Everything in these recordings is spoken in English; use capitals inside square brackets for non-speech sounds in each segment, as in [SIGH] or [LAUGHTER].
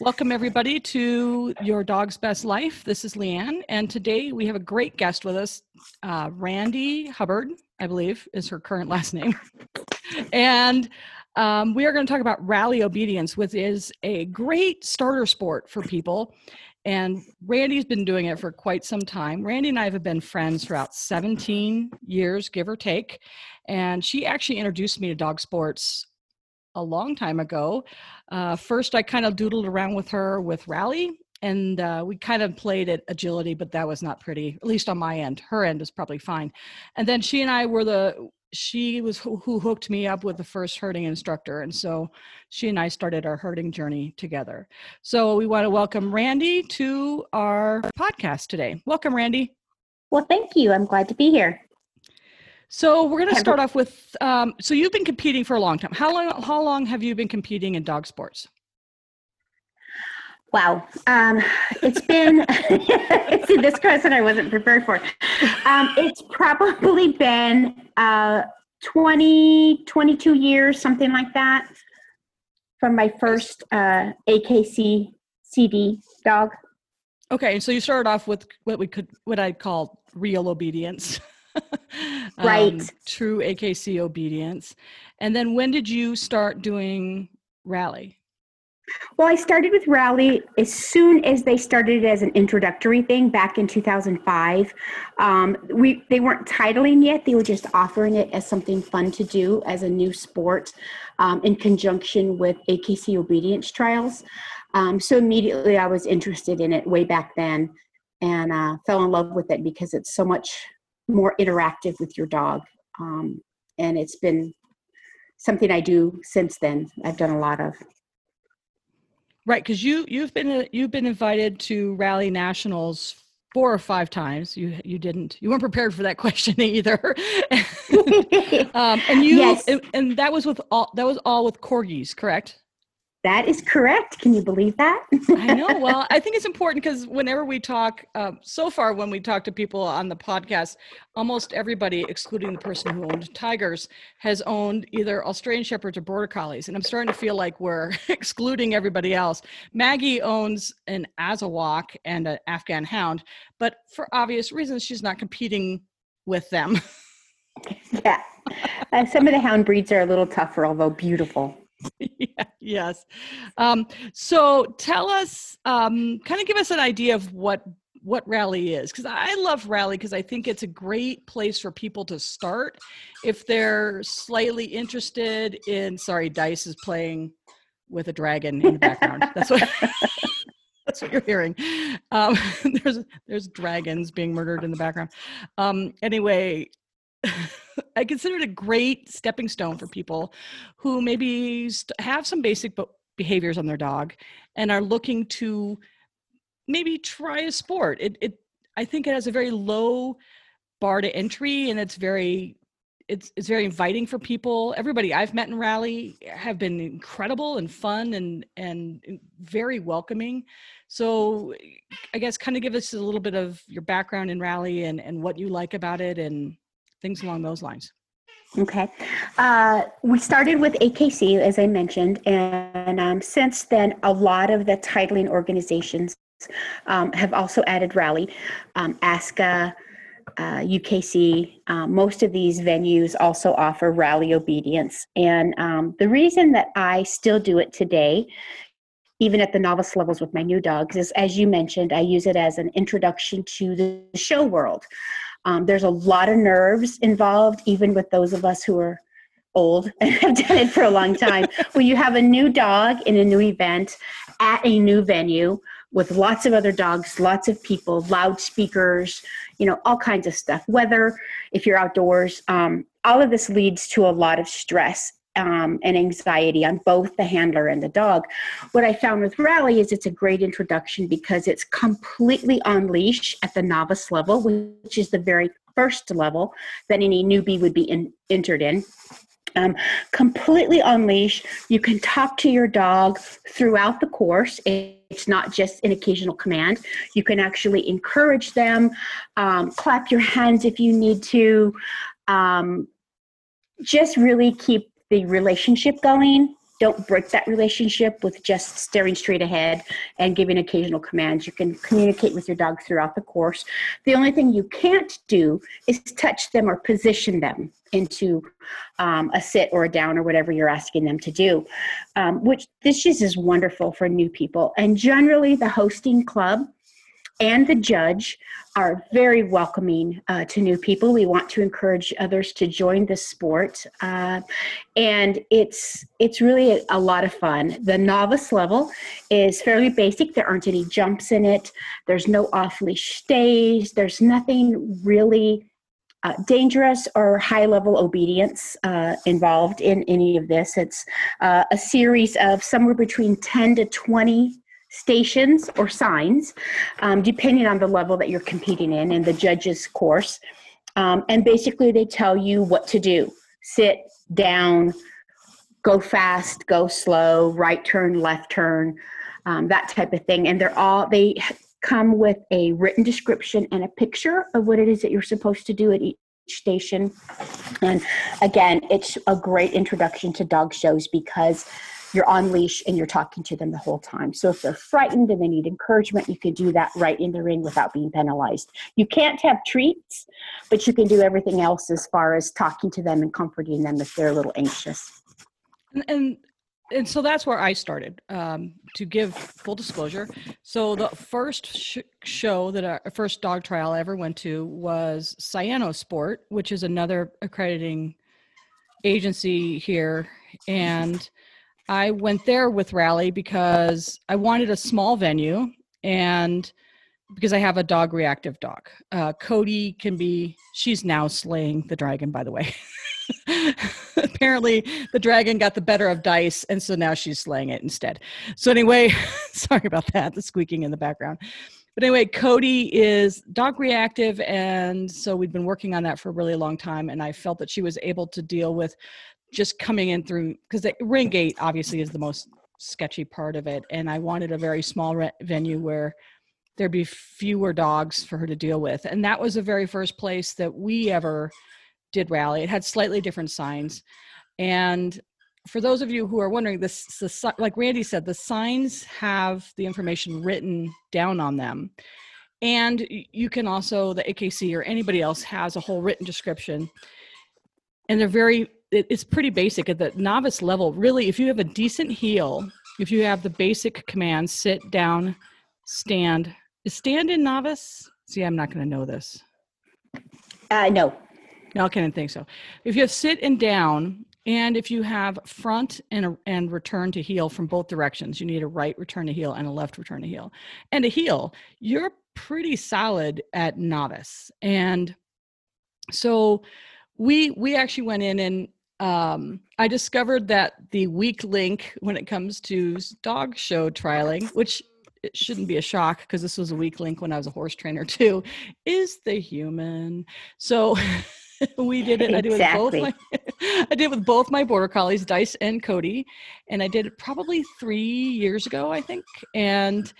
Welcome, everybody, to Your Dog's Best Life. This is Leanne, and today we have a great guest with us. Uh, Randy Hubbard, I believe, is her current [LAUGHS] last name. and um, we are going to talk about rally obedience, which is a great starter sport for people. And Randy's been doing it for quite some time. Randy and I have been friends for about 17 years, give or take. And she actually introduced me to dog sports a long time ago. Uh, first, I kind of doodled around with her with Rally, and uh, we kind of played at agility, but that was not pretty, at least on my end. Her end is probably fine. And then she and I were the, she was who, who hooked me up with the first herding instructor. And so she and I started our herding journey together. So we want to welcome Randy to our podcast today. Welcome, Randy. Well, thank you. I'm glad to be here. So we're going to start off with. Um, so you've been competing for a long time. How long? How long have you been competing in dog sports? Wow, um, it's been. [LAUGHS] see, this question I wasn't prepared for. Um, it's probably been uh, 20, 22 years, something like that, from my first uh, AKC CD dog. Okay, so you started off with what we could, what I'd call real obedience. [LAUGHS] [LAUGHS] right. Um, true AKC obedience. And then when did you start doing rally? Well, I started with Rally as soon as they started it as an introductory thing back in 2005. Um, we they weren't titling yet; they were just offering it as something fun to do as a new sport um, in conjunction with AKC obedience trials. Um, so immediately, I was interested in it way back then, and uh, fell in love with it because it's so much more interactive with your dog. Um, and it's been something I do since then. I've done a lot of. Right, because you you've been you've been invited to Rally Nationals four or five times. You you didn't you weren't prepared for that [LAUGHS] question either. [LAUGHS] um, and you yes. and, and that was with all that was all with corgis, correct? That is correct. Can you believe that? [LAUGHS] I know. Well, I think it's important because whenever we talk, uh, so far when we talk to people on the podcast, almost everybody, excluding the person who owned tigers, has owned either Australian Shepherds or Border Collies. And I'm starting to feel like we're [LAUGHS] excluding everybody else. Maggie owns an Azawakh and an Afghan Hound, but for obvious reasons, she's not competing with them. [LAUGHS] yeah. Uh, some of the hound breeds are a little tougher, although beautiful. [LAUGHS] yeah, yes. Um, so tell us, um, kind of give us an idea of what what rally is because i love rally because i think it's a great place for people to start if they're slightly interested in sorry dice is playing with a dragon in the background. [LAUGHS] That's what [LAUGHS] that's what you're hearing. Um, there's there's dragons being murdered in the background. Um, anyway I consider it a great stepping stone for people who maybe have some basic behaviors on their dog and are looking to maybe try a sport. It, it I think it has a very low bar to entry and it's very it's it's very inviting for people. Everybody I've met in Rally have been incredible and fun and and very welcoming. So I guess kind of give us a little bit of your background in Rally and and what you like about it and things along those lines. Okay. Uh, we started with AKC, as I mentioned, and um, since then, a lot of the titling organizations um, have also added Rally, um, ASCA, uh, UKC. Uh, most of these venues also offer Rally obedience. And um, the reason that I still do it today even at the novice levels with my new dogs is as you mentioned i use it as an introduction to the show world um, there's a lot of nerves involved, even with those of us who are old and [LAUGHS] have done it for a long [LAUGHS] time. when you have a new dog in a new event at a new venue with lots of other dogs, lots of people, loudspeakers, you know, all kinds of stuff. Weather, if you're outdoors, um, all of this leads to a lot of stress um, and anxiety on both the handler and the dog. What I found with Rally is it's a great introduction because it's completely on leash at the novice level, which is the very first level that any newbie would be in, entered in. Um, completely on leash. You can talk to your dog throughout the course. It's not just an occasional command. You can actually encourage them, um, clap your hands if you need to. Um, just really keep the relationship going. don't break that relationship with just staring straight ahead and giving occasional commands. You can communicate with your dog throughout the course. The only thing you can't do is touch them or position them into um, a sit or a down or whatever you're asking them to do, um, which this just is wonderful for new people. And generally, the hosting club and the judge are very welcoming uh, to new people. We want to encourage others to join the sport, uh, and it's it's really a, a, lot of fun. The novice level is fairly basic. There aren't any jumps in it. There's no off leash stays. There's nothing really. Uh, dangerous or high level obedience uh, involved in any of this. It's uh, a series of somewhere between 10 to 20 stations or signs, um, depending on the level that you're competing in in the judges course. Um, and basically, they tell you what to do sit, down, go fast, go slow, right turn, left turn, um, that type of thing. And they're all, they come with a written description and a picture of what it is that you're supposed to do at each station. And again, it's a great introduction to dog shows because you're on leash and you're talking to them the whole time. So if they're frightened and they need encouragement, you can do that right in the ring without being penalized. You can't have treats, but you can do everything else as far as talking to them and comforting them if they're a little anxious. And, and and so that's where I started um, to give full disclosure. So the first sh- show that our first dog trial I ever went to was Cynosport, which is another accrediting agency here, and I went there with Rally because I wanted a small venue and because I have a dog reactive dog. Uh, Cody can be, she's now slaying the dragon, by the way. [LAUGHS] Apparently, the dragon got the better of dice, and so now she's slaying it instead. So, anyway, [LAUGHS] sorry about that, the squeaking in the background. But anyway, Cody is dog reactive, and so we've been working on that for a really long time. And I felt that she was able to deal with just coming in through because the ring gate obviously is the most sketchy part of it and i wanted a very small re- venue where there'd be fewer dogs for her to deal with and that was the very first place that we ever did rally. It had slightly different signs and for those of you who are wondering this, this like randy said the signs have the information written down on them and you can also the akc or anybody else has a whole written description and they're very it, it's pretty basic at the novice level. Really, if you have a decent heel, if you have the basic commands, sit down, stand. Is stand in novice? See, I'm not going to know this. Uh, no. No, I can't think so. If you have sit and down, and if you have front and a, and return to heel from both directions, you need a right return to heel and a left return to heel. And a heel, you're pretty solid at novice. And so we we actually went in and um, I discovered that the weak link when it comes to dog show trialing, which it shouldn't be a shock because this was a weak link when I was a horse trainer [LAUGHS] too, is the human. So [LAUGHS] we did it. Exactly. I did with both my [LAUGHS] I did with both my border collies, Dice and Cody, and I did it probably three years ago, I think. And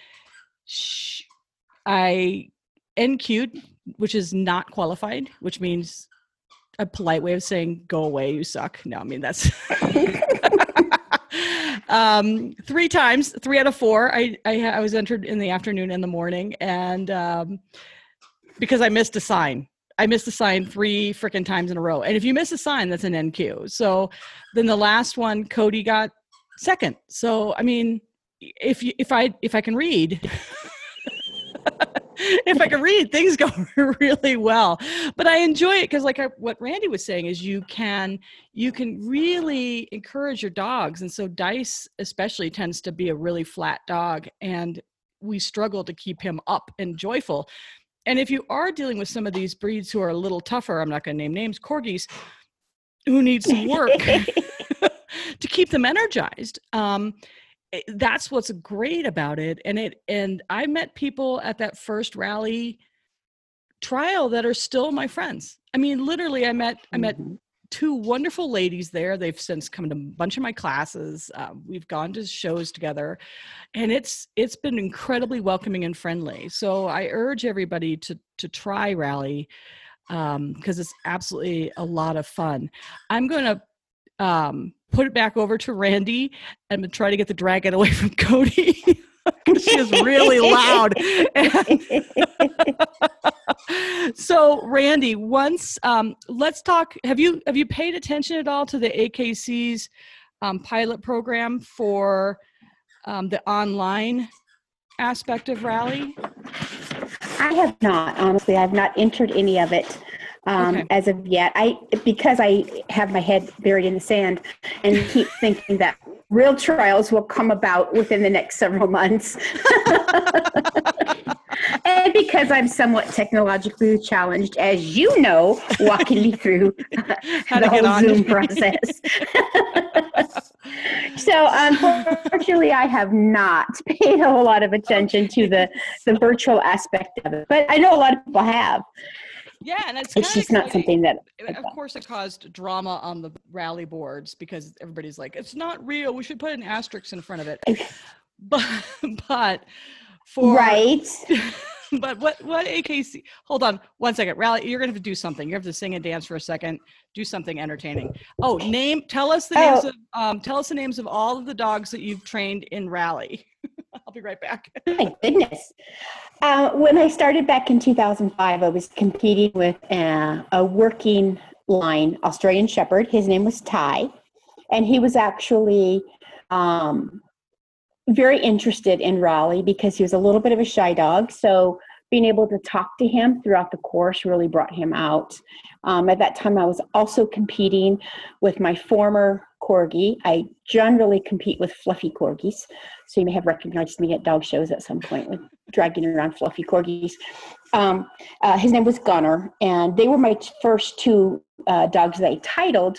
sh- I NQ'd, which is not qualified, which means a polite way of saying go away you suck. No i mean that's [LAUGHS] um, three times three out of four I, I, I was entered in the afternoon and the morning and um, because i missed a sign. I missed a sign three freaking times in a row and if you miss a sign that's an nq so then the last one cody got second. So i mean if you if i if i can read [LAUGHS] if I can read, things [LAUGHS] go really well. But I enjoy it because, like I, what Randy was saying, is you can you can really encourage your dogs, and so Dice especially tends to be a really flat dog, and we struggle to keep him up and joyful. And if you are dealing with some of these breeds who are a little tougher, I'm not going to name names, corgis, who need some work [LAUGHS] [LAUGHS] to keep them energized. Um, that's what's great about it and it and i met people at that first rally trial that are still my friends. I mean literally i met i met mm-hmm. two wonderful ladies there. They've since come to a bunch of my classes um, we've gone to shows together and it's it's been incredibly welcoming and friendly. So i urge everybody to to try rally because um, it's absolutely a lot of fun. I'm going to um, put it back over to Randy and try to get the dragon away from Cody. [LAUGHS] she is really loud. [LAUGHS] so, Randy, once um, let's talk. Have you have you paid attention at all to the AKC's um, pilot program for um, the online aspect of rally? I have not, honestly. I've not entered any of it um, okay. as of yet. I because I have my head buried in the sand and keep [LAUGHS] thinking that real trials will come about within the next several months. [LAUGHS] and because I'm somewhat technologically challenged, as you know, walking me through [LAUGHS] the whole Zoom process. so unfortunately, I have not paid a whole lot of attention to the, the virtual aspect of it, but I know a lot of people have. Yeah, and it's, it's just not something that. Of course, it caused drama on the rally boards because everybody's like, "It's not real. We should put an asterisk in front of it." [LAUGHS] but but for right. [LAUGHS] but what what AKC? Hold on one second, rally. You're gonna have to do something. You have to sing and dance for a second. Do something entertaining. Oh, name. Tell us the names oh. of. Um, tell us the names of all of the dogs that you've trained in rally. I'll be right back. [LAUGHS] My goodness. Uh, when I started back in 2005, I was competing with a, a working line Australian Shepherd. His name was Ty, and he was actually um, very interested in Rally because he was a little bit of a shy dog. So being able to talk to him throughout the course really brought him out. Um, at that time, I was also competing with my former corgi. I generally compete with fluffy corgis, so you may have recognized me at dog shows at some point with dragging around fluffy corgis. Um, uh, his name was Gunner, and they were my first two uh, dogs that I titled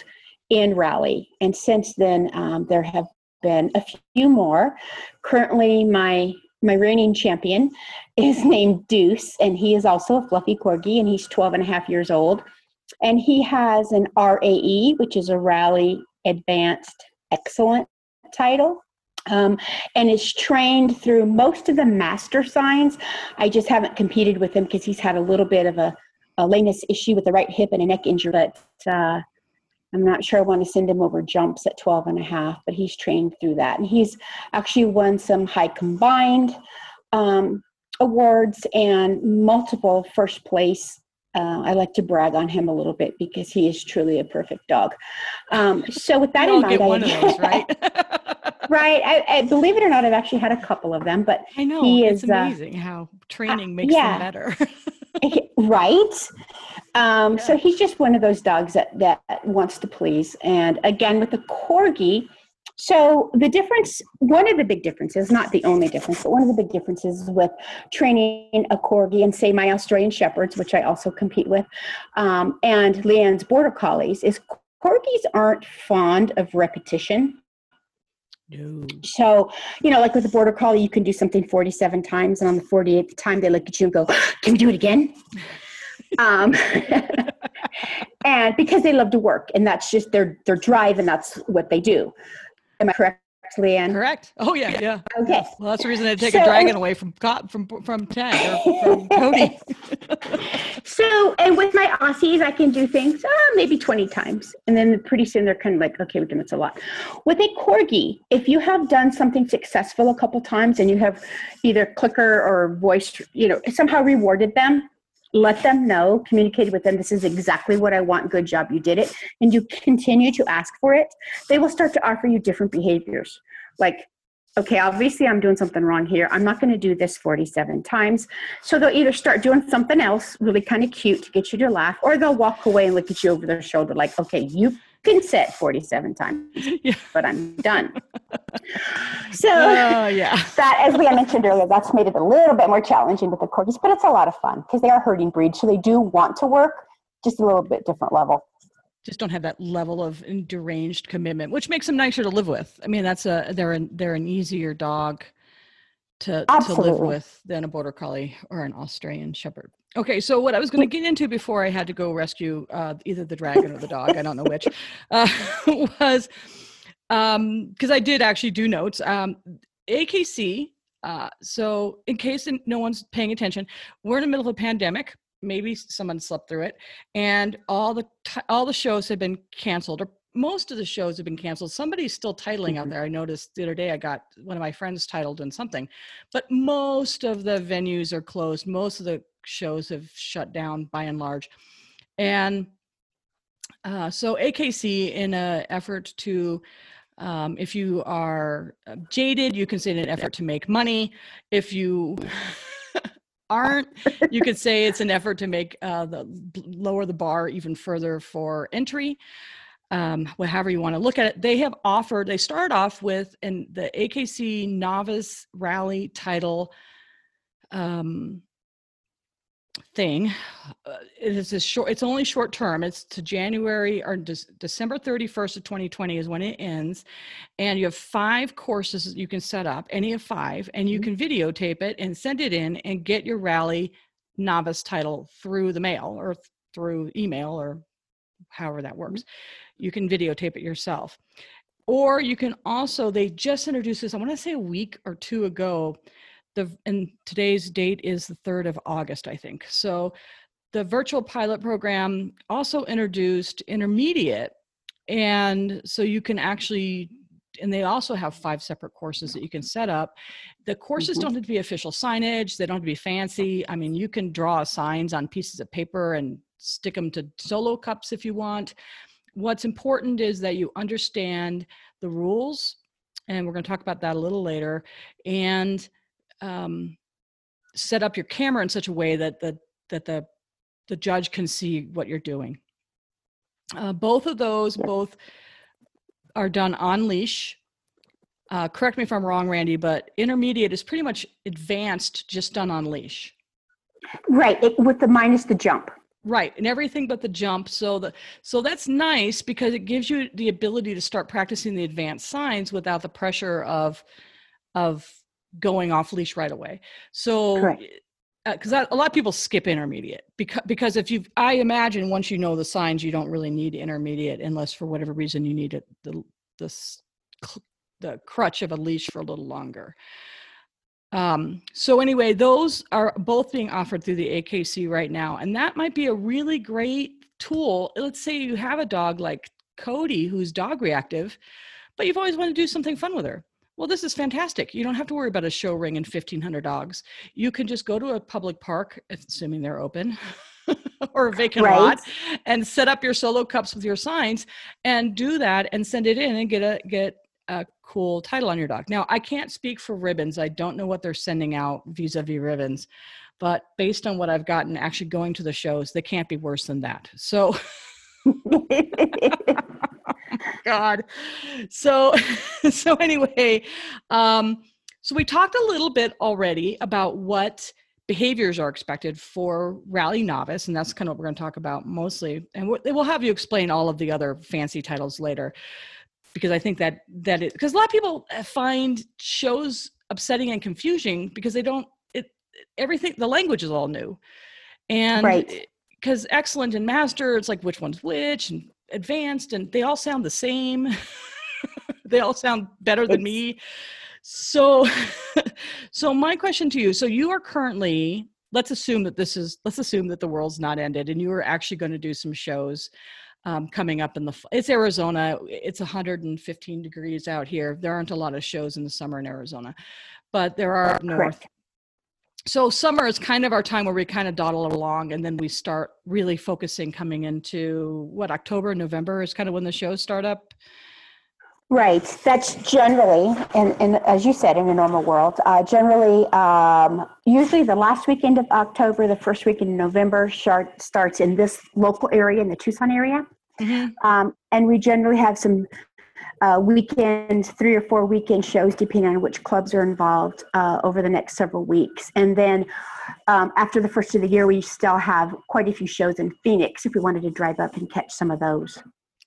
in rally. And since then, um, there have been a few more. Currently, my my reigning champion is [LAUGHS] named Deuce, and he is also a fluffy corgi, and he's 12 and a half years old. And he has an RAE, which is a Rally Advanced Excellent title. Um, and is trained through most of the master signs. I just haven't competed with him because he's had a little bit of a, a lameness issue with the right hip and a neck injury, but uh, I'm not sure I want to send him over jumps at 12 and a half, but he's trained through that. And he's actually won some high combined um, awards and multiple first place. Uh, I like to brag on him a little bit because he is truly a perfect dog. Um, so with that in mind, I, [LAUGHS] those, right? right. I, I, believe it or not, I've actually had a couple of them, but I know he it's is, uh, amazing uh, how training makes yeah. them better. right. Um, yeah. [LAUGHS] So he's just one of those dogs that that wants to please. And again, with the corgi, so the difference, one of the big differences, not the only difference, but one of the big differences with training a corgi and say my Australian shepherds, which I also compete with, um, and Leanne's border collies, is corgis aren't fond of repetition. No. So, you know, like with a border collie, you can do something 47 times, and on the 48th time, they look at you and go, Can we do it again? [LAUGHS] um, [LAUGHS] and because they love to work, and that's just their their drive, and that's what they do. Am I correct, Leanne? Correct. Oh yeah, yeah. Okay. Well, that's the reason they take so, a dragon away from from from Tag or from [LAUGHS] Cody. so, and with my Aussies, I can do things uh, maybe twenty times, and then pretty soon they're kind of like, okay, we did that's a lot. With a corgi, if you have done something successful a couple times and you have either clicker or voice, you know, somehow rewarded them, let them know, communicate with them, this is exactly what I want, good job, you did it, and you continue to ask for it, they will start to offer you different behaviors. Like, okay, obviously I'm doing something wrong here. I'm not going to do this 47 times. So they'll either start doing something else really kind of cute to get you to laugh, or they'll walk away and look at you over their shoulder like, okay, you can sit 47 times, [LAUGHS] yeah. but I'm done. [LAUGHS] so, uh, yeah. [LAUGHS] that, as we mentioned earlier, that's made it a little bit more challenging with the corgis, but it's a lot of fun because they are herding breed. So they do want to work just a little bit different level. Just don't have that level of deranged commitment, which makes them nicer to live with. I mean, that's a they're an they're an easier dog to Absolutely. to live with than a border collie or an Australian shepherd. Okay, so what I was going to get into before I had to go rescue uh, either the dragon or the dog, I don't know which, uh, [LAUGHS] was because um, I did actually do notes. Um, AKC. Uh, so, in case no one's paying attention, we're in the middle of a pandemic. Maybe someone slept through it, and all the t- all the shows have been canceled or most of the shows have been canceled. Somebody's still titling out there. I noticed the other day I got one of my friends titled in something, but most of the venues are closed. Most of the shows have shut down by and large. And uh, so AKC, in an effort to, um, if you are jaded, you can say an effort to make money. If you [LAUGHS] aren't, you could say it's an effort to make uh, the lower the bar even further for entry. Um, however you want to look at it, they have offered. They start off with in the AKC Novice Rally title. Um, thing uh, it is a short it's only short term it's to january or De- december 31st of 2020 is when it ends and you have five courses that you can set up any of five and you can videotape it and send it in and get your rally novice title through the mail or th- through email or however that works. You can videotape it yourself. Or you can also they just introduced this i want to say a week or two ago the and today's date is the 3rd of August, I think. So the virtual pilot program also introduced intermediate. And so you can actually and they also have five separate courses that you can set up. The courses Mhm. don't have to be official signage, they don't have to be fancy. I mean, you can draw signs on pieces of paper and stick them to solo cups if you want. What's important is that you understand the rules, and we're going to talk about that a little later, and um, set up your camera in such a way that the that the the judge can see what you're doing. Uh, both of those, Yep. both are done on leash. Uh, correct me if I'm wrong, Randy, but intermediate is pretty much advanced, just done on leash. Right, it, with the minus the jump. Right, and everything but the jump. So the so that's nice because it gives you the ability to start practicing the advanced signs without the pressure of of going off leash right away. So because a lot of people skip intermediate because because if you I imagine once you know the signs you don't really need intermediate unless for whatever reason you need it the the the crutch of a leash for a little longer. Um, so anyway, those are both being offered through the AKC right now, and that might be a really great tool. Let's say you have a dog like Cody who's dog reactive, but you've always wanted to do something fun with her. Well, this is fantastic. You don't have to worry about a show ring and 1,500 dogs. You can just go to a public park, assuming they're open, [LAUGHS] or a vacant Right. lot, and set up your solo cups with your signs, and do that, and send it in, and get a get a cool title on your dog. Now, I can't speak for ribbons. I don't know what they're sending out vis-a-vis ribbons, but based on what I've gotten actually going to the shows, they can't be worse than that. So. [LAUGHS] [LAUGHS] God. So [LAUGHS] so anyway, um, so we talked a little bit already about what behaviors are expected for rally novice, and that's kind of what we're going to talk about mostly. And we'll, have you explain all of the other fancy titles later, because I think that that because a lot of people uh, find shows upsetting and confusing because they don't it everything the language is all new, and Right. Because excellent and master, it's like which one's which, and advanced, and they all sound the same. [LAUGHS] they all sound better than me. So, [LAUGHS] so my question to you: So you are currently. Let's assume that this is. Let's assume that the world's not ended, and you are actually going to do some shows um, coming up in the. It's Arizona. It's 115 degrees out here. There aren't a lot of shows in the summer in Arizona, but there are up north. So summer is kind of our time where we kind of dawdle along and then we start really focusing coming into what october november is kind of when the shows start up Right. That's generally, and, and as you said, in a normal world, uh, generally, um, usually the last weekend of October, the first weekend in November start, starts in this local area, in the Tucson area. Um, and we generally have some uh, weekend, three or four weekend shows, depending on which clubs are involved uh, over the next several weeks. And then um, after the first of the year, we still have quite a few shows in Phoenix if we wanted to drive up and catch some of those.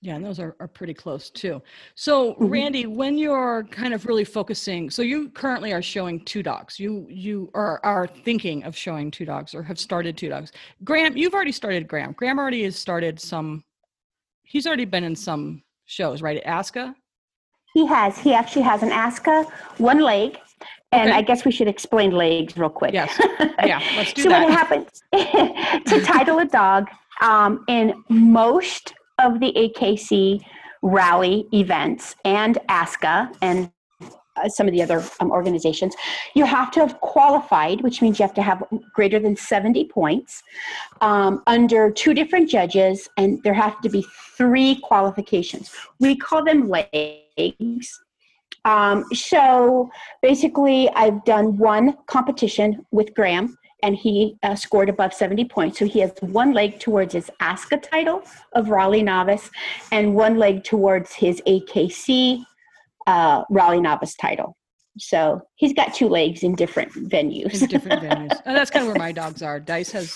yeah and those are, are pretty close too so Mhm. randy when you're kind of really focusing so you currently are showing two dogs you you are, are thinking of showing two dogs or have started two dogs graham you've already started graham graham already has started some he's already been in some shows right at aska He has. He actually has an ASCA, one leg, and Okay. I guess we should explain legs real quick. Yes. [LAUGHS] yeah let's do that. so that what happens [LAUGHS] to title a dog um, in most of the AKC, rally events and ASCA and some of the other um, organizations, you have to have qualified, which means you have to have greater than 70 points um, under two different judges, and there have to be three qualifications. We call them legs. Um, so basically, I've done one competition with Graham, and he uh, scored above 70 points. So he has one leg towards his ASCA title of Rally Novice and one leg towards his AKC uh, Rally Novice title. So he's got two legs in different venues. In different [LAUGHS] venues. And that's kind of where my dogs are. Dice has.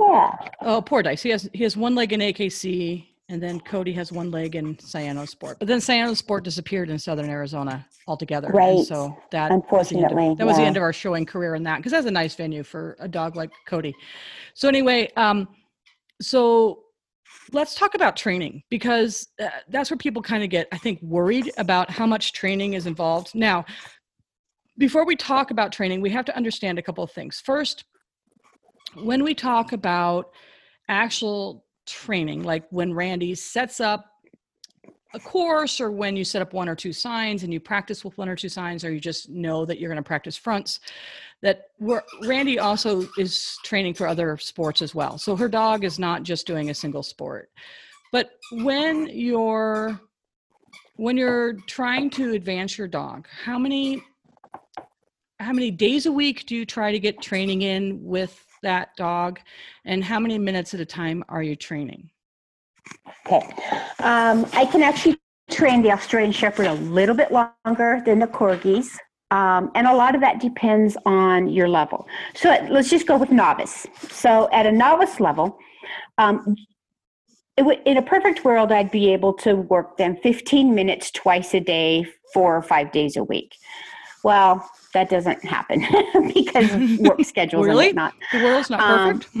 Yeah. Oh, poor Dice. He has he has one leg in AKC, and then Cody has one leg in Cynosport. But then Cynosport disappeared in Southern Arizona altogether. Right. And so that unfortunately of, that was the end of our showing career in that because that's a nice venue for a dog like Cody. So anyway, um, so let's talk about training because uh, that's where people kind of get i think worried about how much training is involved. Now before we talk about training we have to understand a couple of things. First when we talk about actual training like when randy sets up a course or when you set up one or two signs and you practice with one or two signs or you just know that you're going to practice fronts that we're, randy also is training for other sports as well. So her dog is not just doing a single sport. But when you're when you're trying to advance your dog how many how many days a week do you try to get training in with that dog? And how many minutes at a time are you training Okay. Um, I can actually train the Australian Shepherd a little bit longer than the Corgis. Um, and a lot of that depends on your level. So let's just go with novice. So at a novice level, um, it w- in a perfect world, I'd be able to work them 15 minutes twice a day, four or five days a week. Well, that doesn't happen [LAUGHS] because work [LAUGHS] schedules Really? and whatnot. the world's not Um, perfect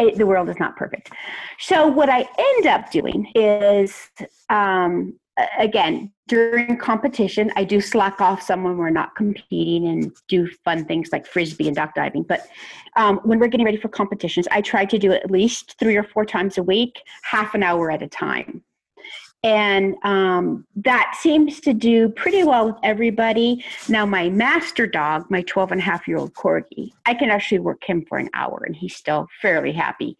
it- the world is not perfect. So what I end up doing is, um, again, during competition, I do slack off some when we're not competing and do fun things like frisbee and duck diving. But um, when we're getting ready for competitions, I try to do at least three or four times a week, half an hour at a time. And um, that seems to do pretty well with everybody. Now, my master dog, my 12 and a half year old corgi, I can actually work him for an hour and he's still fairly happy.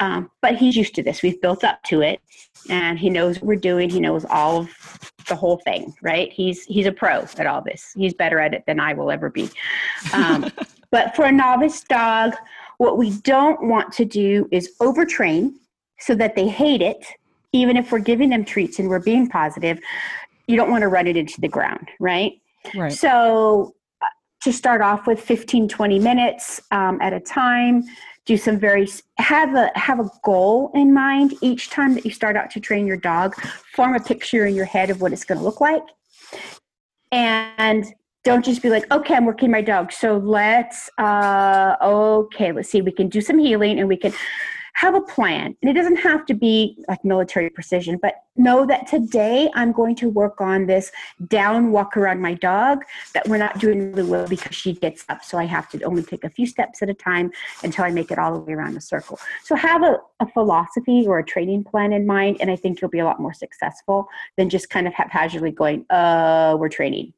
Um, but he's used to this. We've built up to it and he knows what we're doing. He knows all of the whole thing, right? He's, he's a pro at all this. He's better at it than I will ever be. Um, [LAUGHS] but for a novice dog, what we don't want to do is overtrain so that they hate it even if we're giving them treats and we're being positive, you don't want to run it into the ground, right? right So, uh, to start off with 15, 20 minutes um, at a time, do some very have a have a goal in mind each time that you start out to train your dog. Form a picture in your head of what it's going to look like, and don't just be like, okay, I'm working my dog. So let's, uh, okay, let's see, we can do some heeling and we can have a plan. And it doesn't have to be like military precision, but know that today I'm going to work on this down walk around my dog that we're not doing really well because she gets up. So I have to only take a few steps at a time until I make it all the way around the circle. So have a, a philosophy or a training plan in mind, and I think you'll be a lot more successful than just kind of haphazardly going, uh, we're training.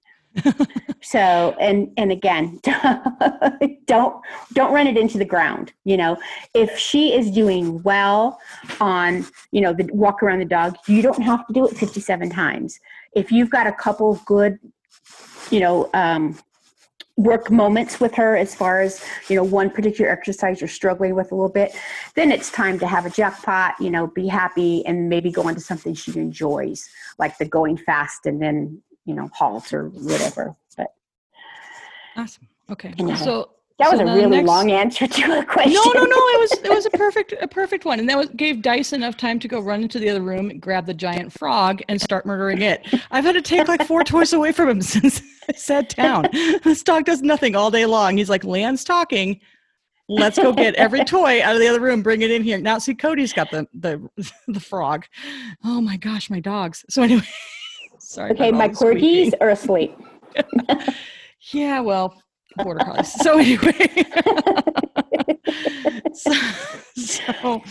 So and and again [LAUGHS] don't don't run it into the ground you know? If she is doing well on you know the walk around the dog you don't have to do it 57 times. If you've got a couple good you know um, work moments with her as far as you know one particular exercise you're struggling with a little bit then it's time to have a jackpot you know be happy and maybe go into something she enjoys like the going fast and then you know halt or whatever but awesome. Okay. Anyway. so that was so a really next- long answer to a question. No no no it was it was a [LAUGHS] perfect a perfect one and that was gave dice enough time to go run into the other room grab the giant frog and start murdering it. I've had to take like four toys away from him [LAUGHS] since i sat down. [LAUGHS] This dog does nothing all day long. He's like Leanne's talking. Let's go get every toy out of the other room bring it in here. Now see cody's got the the, the frog. Oh my gosh my dogs. So anyway sorry okay my corgis are asleep [LAUGHS] Yeah, well, border collies. So anyway, [LAUGHS] so, so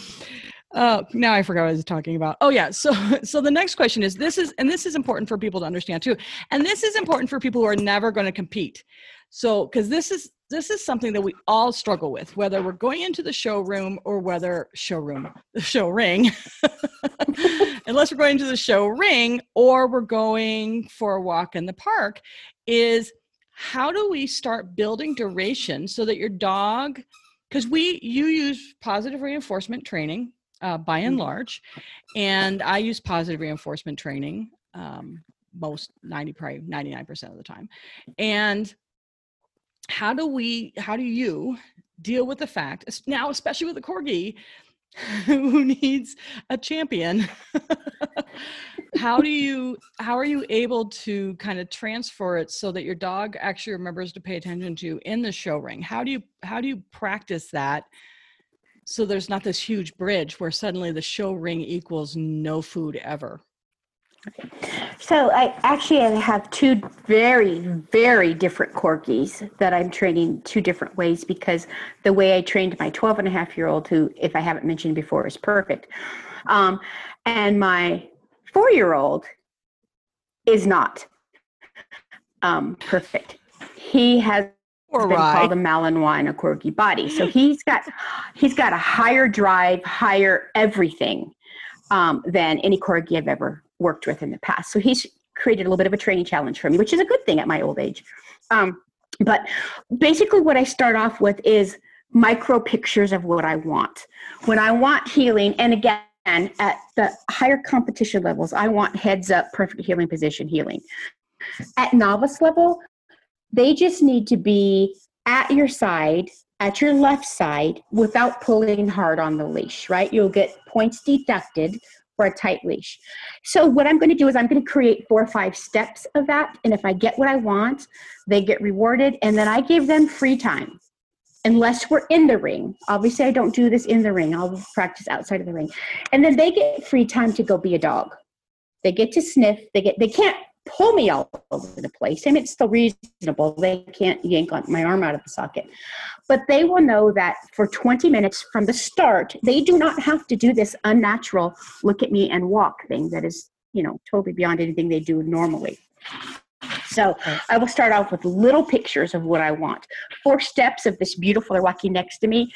Oh, now I forgot what I was talking about. Oh yeah. So so the next question is this is and this is important for people to understand too. And this is important for people who are never going to compete. So cuz this is this is something that we all struggle with whether we're going into the showroom or whether showroom the [LAUGHS] show ring [LAUGHS] unless we're going to the show ring or we're going for a walk in the park is how do we start building duration so that your dog because we you use positive reinforcement training uh, by and mm-hmm. large. And I use positive reinforcement training um, most 90, probably 99% of the time. And how do we, how do you deal with the fact, now, especially with a corgi, [LAUGHS] who needs a champion [LAUGHS] how do you how are you able to kind of transfer it so that your dog actually remembers to pay attention to in the show ring how do you how do you practice that so there's not this huge bridge where suddenly the show ring equals no food ever. So i actually have two very very different corgis that i'm training two different ways because the way i trained my 12 and a half year old who if i haven't mentioned before is perfect um, and my four year old is not um, perfect he has or been called a Malinois and a Corgi body. So he's got he's got a higher drive, higher everything um, than any Corgi I've ever worked with in the past. So he's created a little bit of a training challenge for me, which is a good thing at my old age. Um, but basically, what I start off with is micro pictures of what I want. When I want heeling, and again, at the higher competition levels, I want heads up, perfect heeling position heeling. At novice level, they just need to be at your side, at your left side, without pulling hard on the leash, right? You'll get points deducted a tight leash. So, what I'm going to do is I'm going to create four or five steps of that. And if I get what I want, they get rewarded. And then I give them free time unless we're in the ring. Obviously, I don't do this in the ring, I'll practice outside of the ring. And then they get free time to go be a dog. They get to sniff. They get they can't pull me all over the place. and it's still reasonable. They can't yank my arm out of the socket. But they will know that for 20 minutes from the start, they do not have to do this unnatural look at me and walk thing that is, you know, totally beyond anything they do normally. So I will start off with little pictures of what I want. Four steps of this beautiful, walking next to me.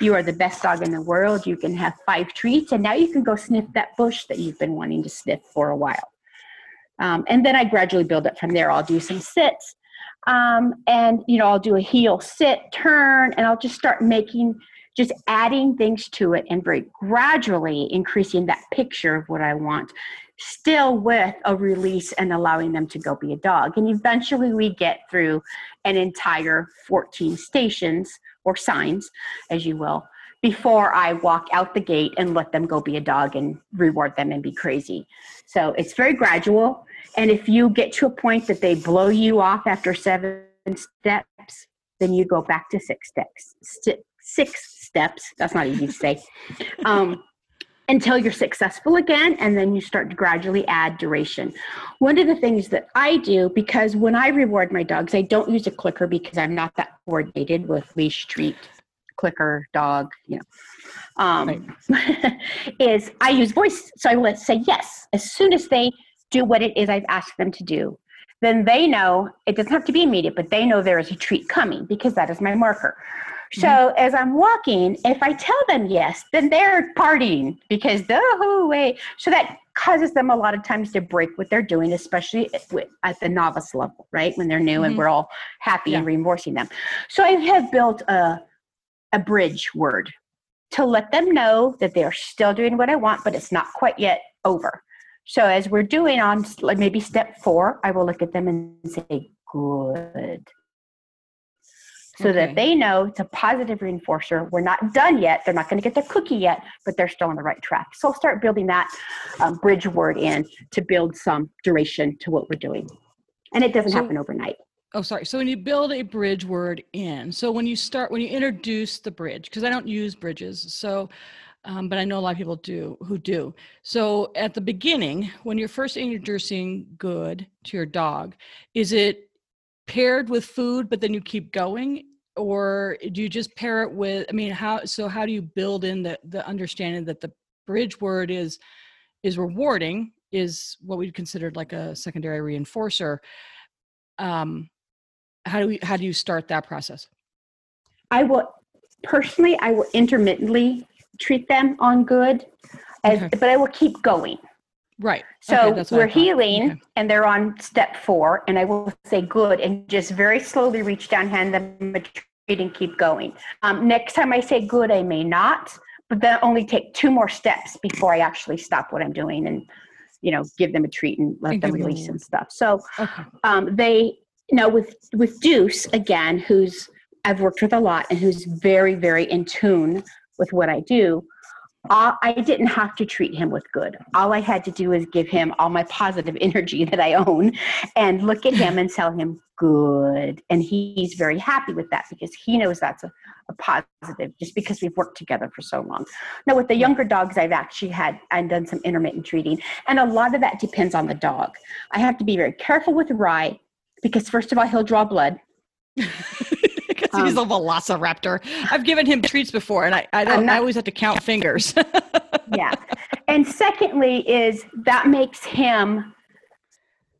You are the best dog in the world. You can have five treats, and now you can go sniff that bush that you've been wanting to sniff for a while. Um, and then I gradually build up from there. I'll do some sits. Um, and, you know, I'll do a heel sit, turn, and I'll just start making, just adding things to it and very gradually increasing that picture of what I want, still with a release and allowing them to go be a dog. And eventually we get through an entire 14 stations or signs, as you will, before I walk out the gate and let them go be a dog and reward them and be crazy. So it's very gradual. And if you get to a point that they blow you off after seven steps, then you go back to six steps. St- six steps. That's not easy to say. [LAUGHS] Um, until you're successful again, and then you start to gradually add duration. One of the things that I do, because when I reward my dogs, I don't use a clicker because I'm not that coordinated with leash, treat, clicker, dog, you know. Um, right. [LAUGHS] is I use voice. So I will say yes as soon as they do what it is I've asked them to do, then they know it doesn't have to be immediate, but they know there is a treat coming because that is my marker. So mm-hmm. as I'm walking, if I tell them yes, then they're partying because the oh, way. So that causes them a lot of times to break what they're doing, especially at the novice level, right? When they're new mm-hmm. and we're all happy yeah. and reinforcing them. So I have built a a bridge word to let them know that they're still doing what I want, but it's not quite yet over. So as we're doing on like maybe step four, I will look at them and say, good. So okay. that they know it's a positive reinforcer. We're not done yet. They're not going to get their cookie yet, but they're still on the right track. So I'll start building that um, bridge word in to build some duration to what we're doing. And it doesn't so, happen overnight. Oh, sorry. So when you build a bridge word in, so when you start, when you introduce the bridge, because I don't use bridges. So um, but I know a lot of people do who do. So at the beginning, when you're first introducing good to your dog, is it paired with food, but then you keep going? Or do you just pair it with, I mean, how, so how do you build in the, the understanding that the bridge word is is rewarding is what we'd considered like a secondary reinforcer um how do we how do you start that process I will personally, I will intermittently treat them on good, as, Okay. but I will keep going. right So Okay, that's what I we're heeling Okay. and they're on step four, and I will say good and just very slowly reach down, hand them a treat, and keep going. Um, next time I say good, I may not, but then only take two more steps before I actually stop what I'm doing and you know give them a treat and let And them give them release and stuff. So okay um, they now with with Deuce again, who's I've worked with a lot and who's very very in tune with what I do. Uh, I didn't have to treat him with good. All I had to do is give him all my positive [LAUGHS] energy that I own, and look at him and tell him good, and he's very happy with that because he knows that's a, a positive. Just because we've worked together for so long. Now with the younger dogs, I've actually had I've done some intermittent treating, and a lot of that depends on the dog. I have to be very careful with Rye because first of all he'll draw blood [LAUGHS] he's um, a velociraptor. I've given him treats before and i i don't i always have to count fingers. [LAUGHS] Yeah. And secondly is that makes him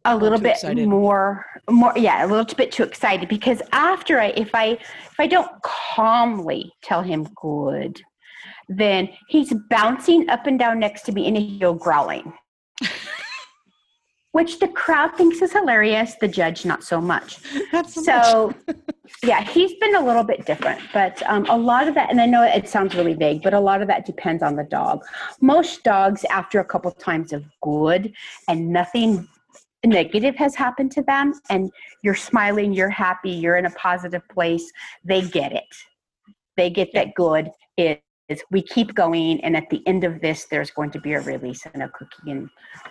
a little bit excited. more more yeah a little bit too excited because after i if i if i don't calmly tell him good then he's bouncing up and down next to me and he'll growling which the crowd thinks is hilarious the judge not so much. [LAUGHS] Not so much. yeah he's been a little bit different but um, a lot of that and i know it sounds really vague but a lot of that depends on the dog. Most dogs after a couple times of good and nothing negative has happened to them and you're smiling you're happy you're in a positive place they get it. They get that good is is we keep going and at the end of this there's going to be a release and a cookie and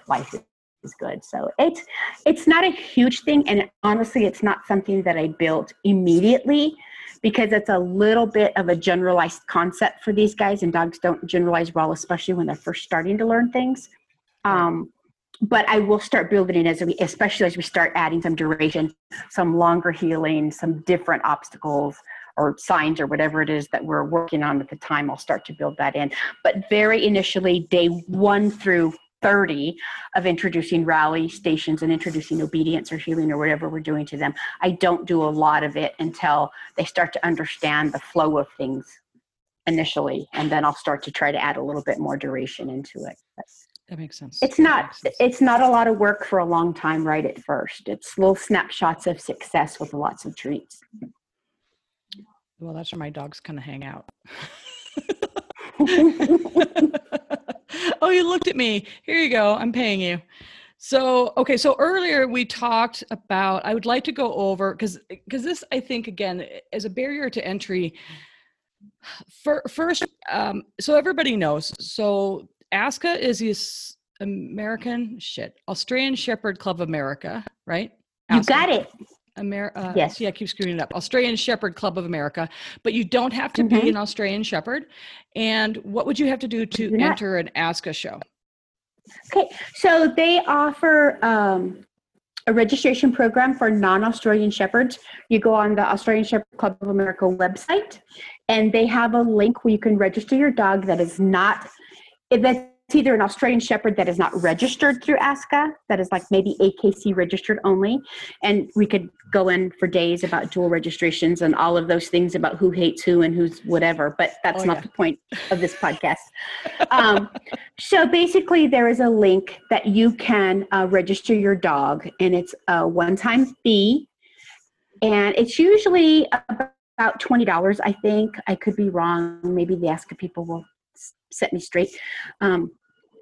life is good. So it's it's not a huge thing and honestly it's not something that i built immediately because it's a little bit of a generalized concept for these guys and dogs don't generalize well especially when they're first starting to learn things. Um, but i will start building it as we especially as we start adding some duration some longer heeling some different obstacles or signs or whatever it is that we're working on at the time i'll start to build that in. But very initially day one through 30 of introducing rally stations and introducing obedience or heeling or whatever we're doing to them. I don't do a lot of it until they start to understand the flow of things initially, and then I'll start to try to add a little bit more duration into it. But that makes sense it's not sense. it's not a lot of work for a long time right at first. It's little snapshots of success with lots of treats. well that's where my dogs kind of hang out [LAUGHS] [LAUGHS] oh, you looked at me. Here you go. I'm paying you. So, okay, so earlier we talked about I would like to go over cuz cuz this I think again as a barrier to entry fir- first um so everybody knows. So ASCA is this American shit, Australian Shepherd Club of America, right? You got it. Amer- uh, Yes. See, I keep screwing it up. Australian Shepherd Club of America, but you don't have to be Mhm. an Australian Shepherd. And what would you have to do to not. enter an ASCA show? Okay, so they offer um, a registration program for non-Australian shepherds. You go on the Australian Shepherd Club of America website, and they have a link where you can register your dog that is not that's either an Australian Shepherd that is not registered through ASCA, that is like maybe AKC registered only, and we could go in for days about dual registrations and all of those things about who hates who and who's whatever. But that's Oh, not yeah. the point of this podcast. Um, so basically, there is a link that you can uh, register your dog, and it's a one-time fee, and it's usually about twenty dollars. I think I could be wrong. Maybe the ASCA people will set me straight. Um,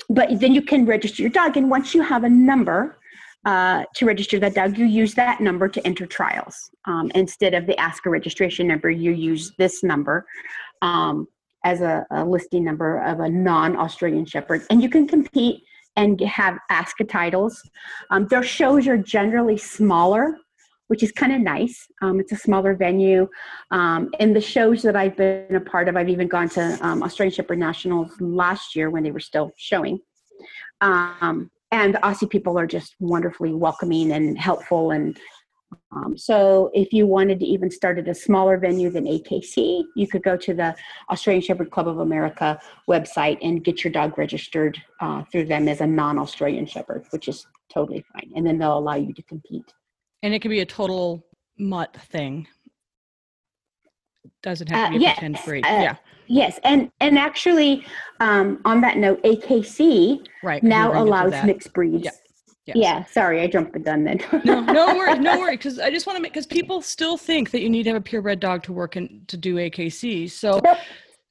but then you can register your dog, and once you have a number uh, to register that dog, you use that number to enter trials um, instead of the ASCA registration number. You use this number. Um, as a, a listing number of a non-Australian Shepherd, and you can compete and have ASCA titles. Um, their shows are generally smaller, which is kind of nice. Um, it's a smaller venue. Um, and the shows that I've been a part of, I've even gone to um, Australian Shepherd Nationals last year when they were still showing. Um, and the Aussie people are just wonderfully welcoming and helpful and Um, so if you wanted to even start at a smaller venue than AKC, you could go to the Australian Shepherd Club of America website and get your dog registered uh, through them as a non-Australian Shepherd, which is totally fine. And then they'll allow you to compete. And it can be a total mutt thing. Doesn't have to uh, be a yes, pretend breed. Uh, yeah. Yes, and and actually, um, on that note, AKC right, now allows mixed breeds. Yeah. Yes. Yeah, sorry, I jumped the gun then. [LAUGHS] no, no worry, no worry, because I just want to make because people still think that you need to have a purebred dog to work and to do AKC. So,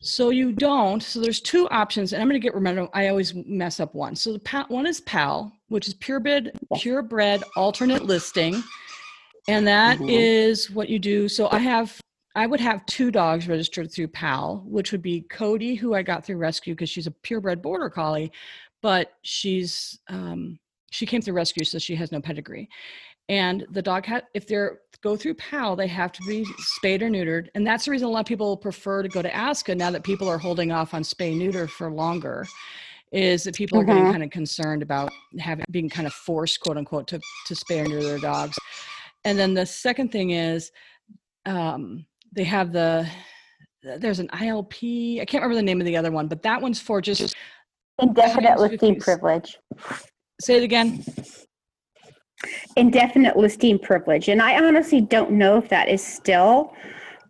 so you don't. So there's two options, and I'm going to get remember. I always mess up one. So the PAL, one is PAL, which is purebred, purebred alternate listing, and that mm-hmm. is what you do. So I have I would have two dogs registered through PAL, which would be Cody, who I got through rescue because she's a purebred border collie, but she's um, she came through rescue, so she has no pedigree. And the dog had, if they're go through PAL, they have to be spayed or neutered, and that's the reason a lot of people prefer to go to ASCA now that people are holding off on spay neuter for longer. Is that people are getting mm-hmm. kind of concerned about having being kind of forced, quote unquote, to to spay or neuter their dogs. And then the second thing is, um, they have the there's an ILP. I can't remember the name of the other one, but that one's for just indefinite listing privilege. Say it again. Indefinite listing privilege, and I honestly don't know if that is still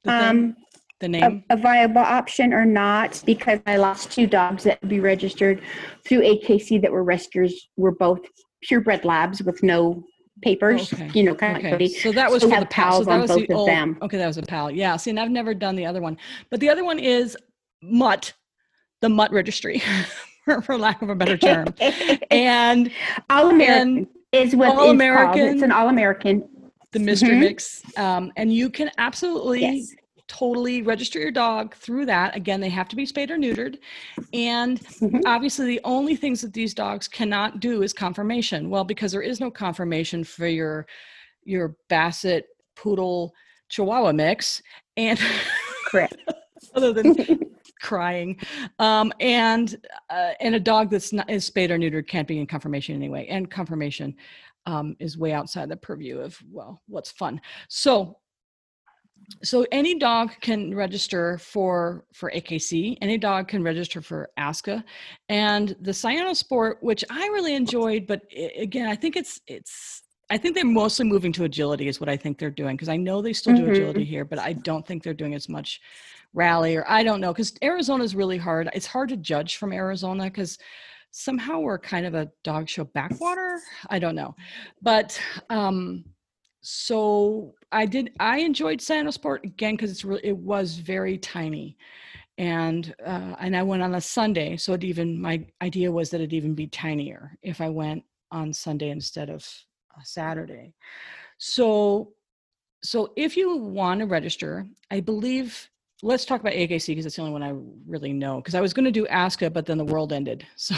um, the name a, a, viable option or not because my last two dogs that would be registered through AKC that were rescuers were both purebred labs with no papers, okay. you know, kind okay. of like So that was so for the PAL. So that was the old, them. Okay, that was a PAL. Yeah. See, and I've never done the other one, but the other one is mutt, the mutt registry, [LAUGHS] for lack of a better term, and [LAUGHS] all American is what all American. It's an all American. The mystery mm-hmm. mix, um, and you can absolutely yes totally register your dog through that. Again, they have to be spayed or neutered. And mm-hmm. obviously, the only things that these dogs cannot do is conformation. Well, because there is no conformation for your your Basset Poodle Chihuahua mix, and correct. [LAUGHS] other than crying, um, and uh, and a dog that's not is spayed or neutered can't be in conformation anyway. And conformation um, is way outside the purview of well, what's fun. So so any dog can register for for AKC. Any dog can register for ASCA, and the Cynosport, which I really enjoyed, but again, I think it's it's. I think they're mostly moving to agility, is what I think they're doing because I know they still do mm-hmm. agility here, but I don't think they're doing as much rally or I don't know because Arizona is really hard. It's hard to judge from Arizona because somehow we're kind of a dog show backwater. I don't know, but um, so I did. I enjoyed Cynosport again because it's really it was very tiny, and uh, and I went on a Sunday, so it even my idea was that it'd even be tinier if I went on Sunday instead of Saturday. So so if you want to register, I believe let's talk about AKC because it's the only one I really know. Because I was going to do ASCA, but then the world ended. [LAUGHS] So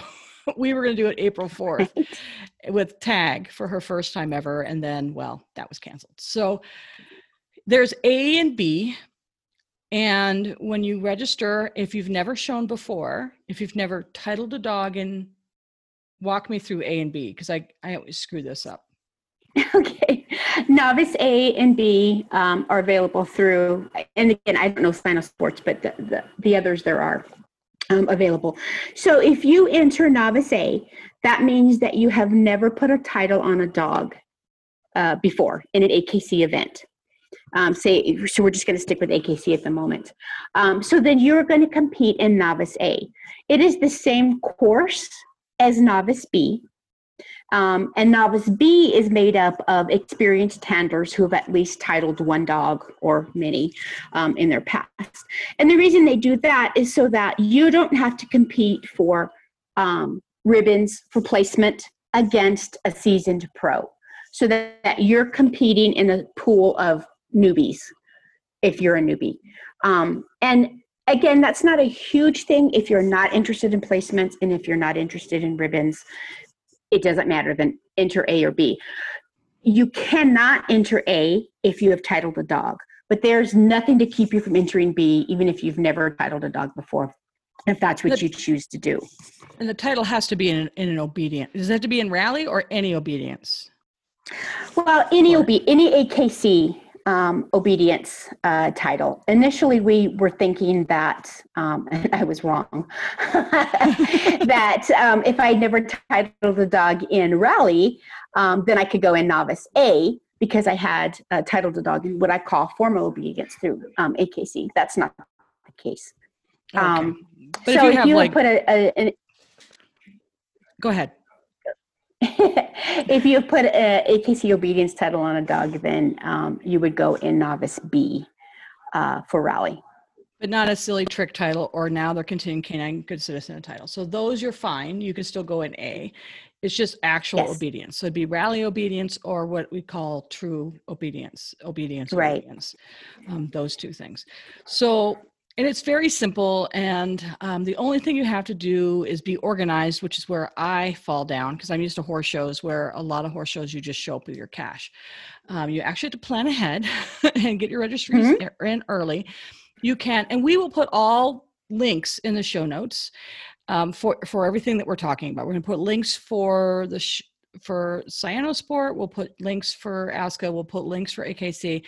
[LAUGHS] we were going to do it April 4th [LAUGHS] with Tag for her first time ever. And then, well, that was canceled. So there's A and B. And when you register, if you've never shown before, if you've never titled a dog and walk me through A and B, because I, I always screw this up. [LAUGHS] Okay. Novice A and B um, are available through, and again, I don't know Cynosports, but the, the, the others there are um, available. So if you enter Novice A, that means that you have never put a title on a dog uh, before in an AKC event. Um, say, so we're just going to stick with AKC at the moment. Um, so then you're going to compete in Novice A. It is the same course as Novice B, um, and Novice B is made up of experienced handlers who have at least titled one dog or many um, in their past. And the reason they do that is so that you don't have to compete for um, ribbons for placement against a seasoned pro. So that, that, you're competing in a pool of newbies if you're a newbie. Um, and again, that's not a huge thing if you're not interested in placements and if you're not interested in ribbons it doesn't matter, then enter A or B. You cannot enter A if you have titled a dog, but there's nothing to keep you from entering B, even if you've never titled a dog before, if that's what the, you choose to do. And the title has to be in, in an obedient. Does it have to be in rally or any obedience? Well, any OB, any AKC um, obedience uh, title. Initially, we were thinking that, um, and [LAUGHS] I was wrong, [LAUGHS] that um, if I never titled the dog in rally, um, then I could go in novice A because I had uh, titled the dog in what I call formal obedience through um, AKC. That's not the case. Okay. Um, so if you if you like, put a, a, an go ahead. [LAUGHS] if you put a AKC obedience title on a dog, then um, you would go in novice B uh, for rally. But not a silly trick title or now they're continuing canine good citizen title. So those you're fine. You can still go in A. It's just actual Yes. obedience. So it'd be rally obedience or what we call true obedience, obedience, Right. obedience. Um, those two things. So, and it's very simple. And um, the only thing you have to do is be organized, which is where I fall down because I'm used to horse shows where a lot of horse shows you just show up with your cash. Um, you actually have to plan ahead [LAUGHS] and get your registries in early. You can, and we will put all links in the show notes um, for for everything that we're talking about. We're going to put links for the sh- for Cynosport. We'll put links for ASCA. We'll put links for AKC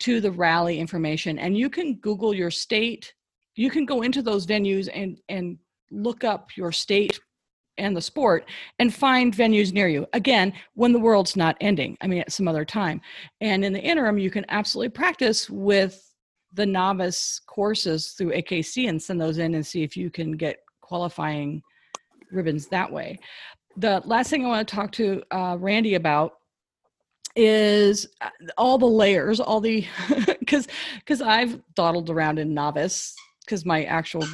to the rally information, and you can Google your state. You can go into those venues and and look up your state and the sport and find venues near you. Again, when the world's not ending. I mean, at some other time. And in the interim, you can absolutely practice with the novice courses through AKC and send those in and see if you can get qualifying ribbons that way. The last thing I want to talk to uh, Randy about is uh, all the layers, all the [LAUGHS] because because I've dawdled around in novice because my actual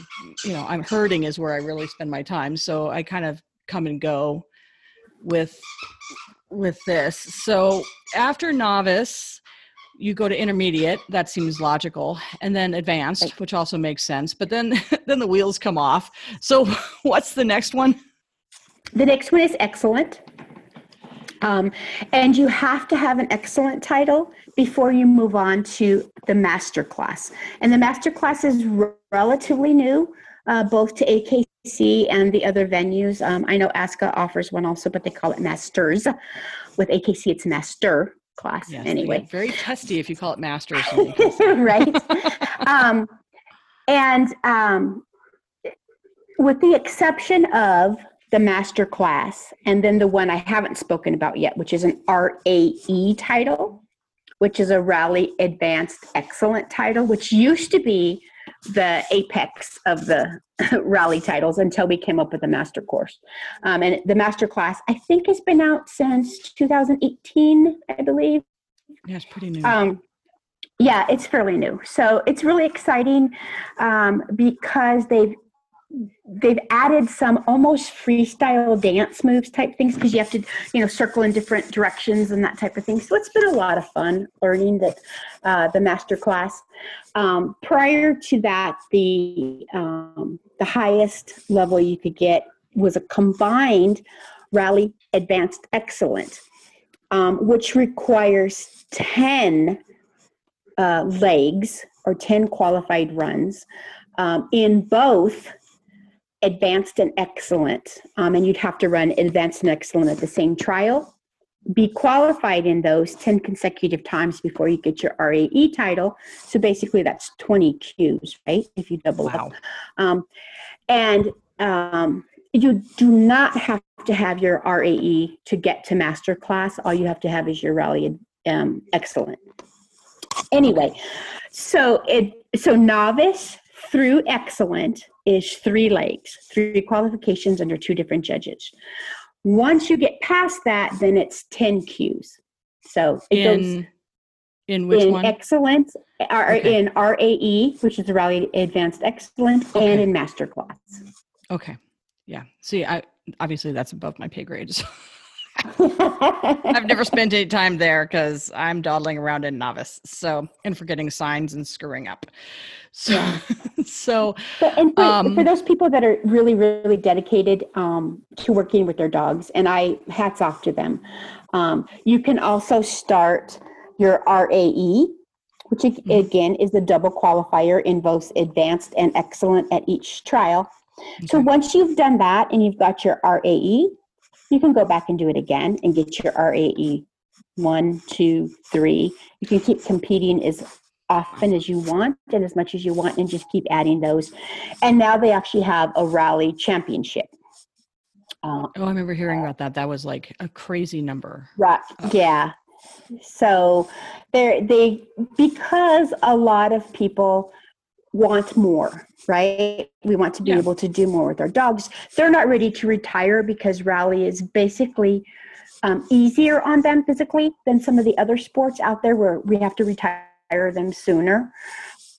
you know I'm herding is where I really spend my time, so I kind of come and go with with this. So after novice, you go to intermediate. That seems logical, and then advanced, which also makes sense. But then [LAUGHS] then the wheels come off. So [LAUGHS] what's the next one? The next one is excellent. Um, and you have to have an excellent title before you move on to the master class. And the master class is relatively new, uh, both to AKC and the other venues. Um, I know ASCA offers one also, but they call it masters. With AKC, it's master class Yes, anyway. very testy if you call it masters. [LAUGHS] right? um, and um, with the exception of the master class, and then the one I haven't spoken about yet, which is an RAE title, which is a Rally Advanced Excellent title, which used to be the apex of the [LAUGHS] rally titles until we came up with the master course. Um, and the master class, I think, has been out since 2018, I believe. yeah, it's pretty new. Um, yeah, it's fairly new. So it's really exciting um, because they've they've added some almost freestyle dance moves type things because you have to you know circle in different directions and that type of thing. So it's been a lot of fun learning that uh, the master class. Um, prior to that, the um, the highest level you could get was a combined rally advanced excellent, um, which requires ten uh, legs or 10 qualified runs um, in both advanced and excellent. Um, and you'd have to run advanced and excellent at the same trial. Be qualified in those 10 consecutive times before you get your RAE title. So basically, that's 20 Qs, right? If you double wow. up. Um, and um, you do not have to have your RAE to get to master class. All you have to have is your rally um, excellent. Anyway, so it so novice through excellent is three legs, three qualifications under two different judges. Once you get past that, then it's 10 Qs. So it goes In in which in one? excellent, or Okay. in RAE, which is Rally Advanced Excellent, Okay. and in Master Class. okay. Yeah. See, I obviously that's above my pay grade. [LAUGHS] I've never spent any time there because I'm dawdling around in novice. So and forgetting signs and screwing up. So [LAUGHS] so But, and for, Um, for those people that are really, really dedicated um, to working with their dogs, and I hats off to them, um, you can also start your RAE, which Mhm. again is the double qualifier in both advanced and excellent at each trial. So once you've done that and you've got your RAE, you can go back and do it again and get your RAE one, two, three. You can keep competing as often as you want and as much as you want and just keep adding those. And now they actually have a rally championship. Uh, oh, I remember hearing about that. That was like a crazy number. Right. Oh. Yeah. So they they because a lot of people want more, right? We want to be yeah. able to do more with our dogs. They're not ready to retire because rally is basically um, easier on them physically than some of the other sports out there where we have to retire them sooner.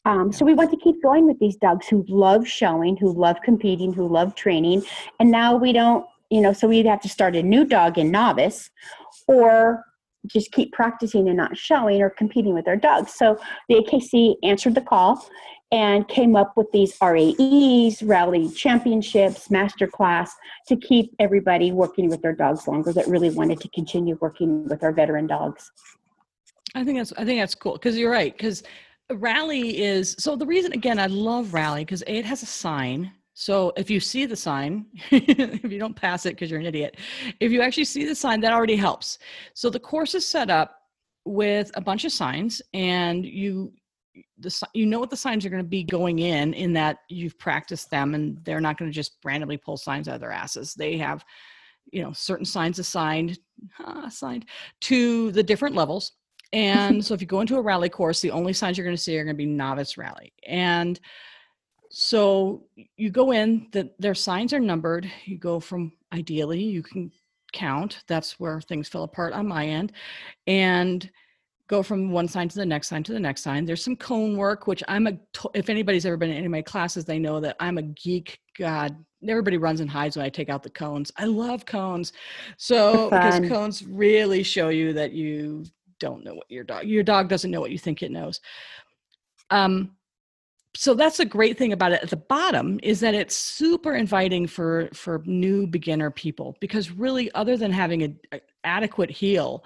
Um, so we want to keep going with these dogs who love showing, who love competing, who love training. And now we don't, you know, so we have to start a new dog in novice or just keep practicing and not showing or competing with our dogs. So the AKC answered the call and came up with these RAEs, rally championships, master class to keep everybody working with their dogs longer that really wanted to continue working with our veteran dogs. I think that's I think that's cool because you're right because rally is so the reason again I love rally because it has a sign so if you see the sign, [LAUGHS] if you don't pass it because you're an idiot, if you actually see the sign, that already helps. So the course is set up with a bunch of signs, and you the you know what the signs are going to be going in in that you've practiced them and they're not going to just randomly pull signs out of their asses they have you know certain signs assigned uh, assigned to the different levels and [LAUGHS] so if you go into a rally course the only signs you're going to see are going to be novice rally and so you go in, that their signs are numbered. You go from ideally, you can count. That's where things fell apart on my end. And go from one sign to the next sign to the next sign. There's some cone work, which I'm a, if anybody's ever been in any of my classes, they know that I'm a geek. God, everybody runs and hides when I take out the cones. I love cones. So, because cones really show you that you don't know what your dog, your dog doesn't know what you think it knows. Um, so that's a great thing about it at the bottom is that it's super inviting for for new beginner people because really other than having a, a adequate heel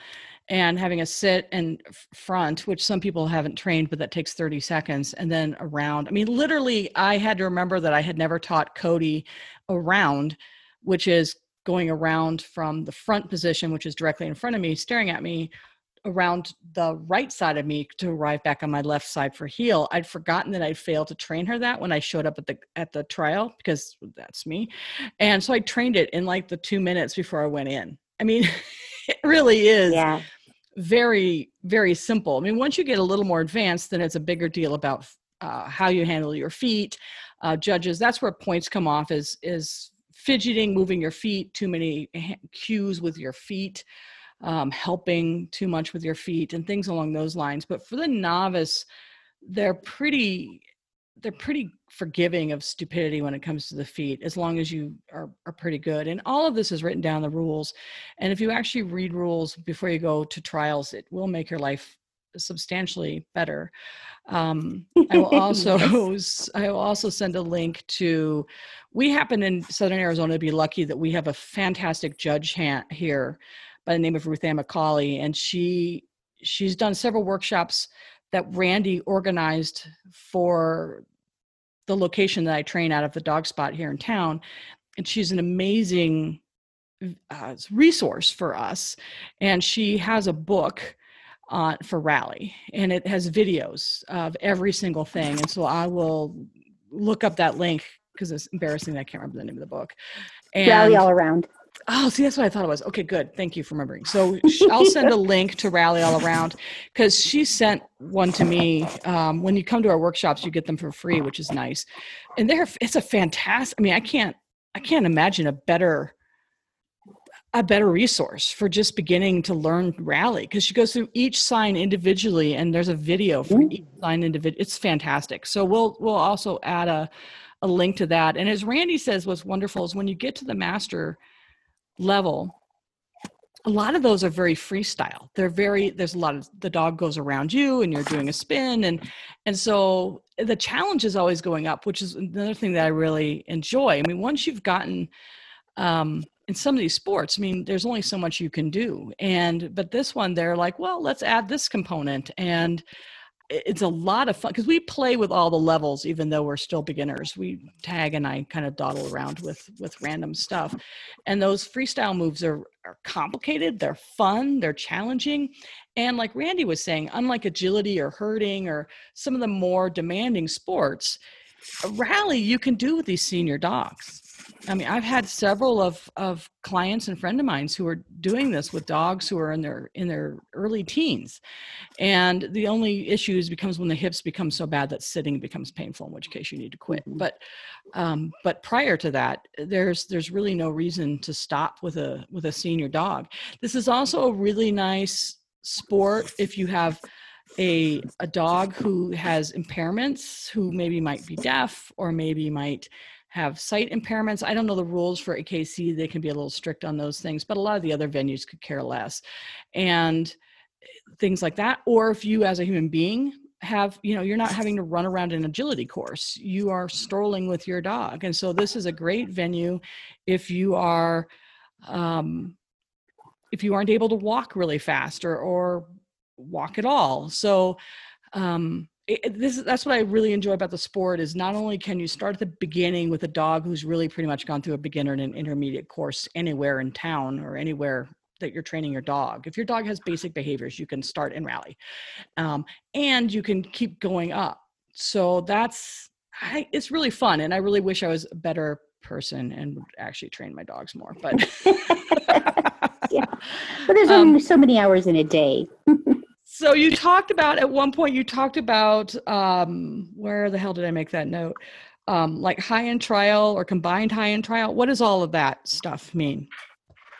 and having a sit and front which some people haven't trained but that takes 30 seconds and then around. I mean literally i had to remember that i had never taught cody around which is going around from the front position which is directly in front of me staring at me around the right side of me to arrive back on my left side for heel. I'd forgotten that i'd failed to train her that when i showed up at the at the trial because that's me. And so i trained it in like the two minutes before i went in. I mean [LAUGHS] it really is yeah. Very very simple i mean once you get a little more advanced then it's a bigger deal about uh, how you handle your feet uh, judges that's where points come off is is fidgeting moving your feet too many cues with your feet um, helping too much with your feet and things along those lines. But for the novice, they're pretty they're pretty forgiving of stupidity when it comes to the feet as long as you are, are pretty good and all of this is written down the rules and if you actually read rules before you go to trials it will make your life substantially better um, i will [LAUGHS] also yes. [LAUGHS] i will also send a link to we happen in southern arizona to be lucky that we have a fantastic judge here by the name of Ruth Ann McCauley, and she she's done several workshops that Randy organized for the location that I train out of the dog spot here in town. And she's an amazing uh, resource for us. And she has a book uh, for Rally, and it has videos of every single thing. And so I will look up that link because it's embarrassing that I can't remember the name of the book. And Rally all around. Oh, see, that's what I thought it was. Okay, good. Thank you for remembering. So I'll send a link to Rally All Around because she sent one to me. Um, when you come to our workshops, you get them for free, which is nice. And they're it's a fantastic. I mean, I can't I can't imagine a better a better resource for just beginning to learn Rally because she goes through each sign individually, and there's a video for mm-hmm. each sign individual. It's fantastic. So we'll we'll also add a a link to that. And as Randy says, what's wonderful is when you get to the master level a lot of those are very freestyle. They're very there's a lot of the dog goes around you and you're doing a spin and and so the challenge is always going up which is another thing that i really enjoy. I mean once you've gotten um in some of these sports i mean there's only so much you can do. And but this one they're like well let's add this component. And it's a lot of fun because we play with all the levels even though we're still beginners. We tag and i kind of dawdle around with with random stuff. And those freestyle moves are, are complicated they're fun they're challenging. And like randy was saying unlike agility or herding or some of the more demanding sports a rally you can do with these senior dogs I mean, I've had several of of clients and friend of mine who are doing this with dogs who are in their in their early teens, and the only issue is becomes when the hips become so bad that sitting becomes painful, in which case you need to quit. Mhm. But um, but prior to that, there's there's really no reason to stop with a with a senior dog. This is also a really nice sport if you have a a dog who has impairments, who maybe might be deaf or maybe might have sight impairments. I don't know the rules for AKC. They can be a little strict on those things, but a lot of the other venues could care less. And things like that. Or if you, as a human being, have, you know, you're not having to run around an agility course, you are strolling with your dog. And so this is a great venue if you are, um, if you aren't able to walk really fast or, or walk at all. So, um, it, this that's what I really enjoy about the sport is not only can you start at the beginning with a dog who's really pretty much gone through a beginner and an intermediate course anywhere in town or anywhere that you're training your dog. If your dog has basic behaviors, you can start in rally, um, and you can keep going up. So that's I, it's really fun, and I really wish I was a better person and would actually train my dogs more. But [LAUGHS] [LAUGHS] yeah, but there's Um, only so many hours in a day. [LAUGHS] So you talked about at one point you talked about um, where the hell did I make that note? Um, like high end trial or combined high end trial. What does all of that stuff mean?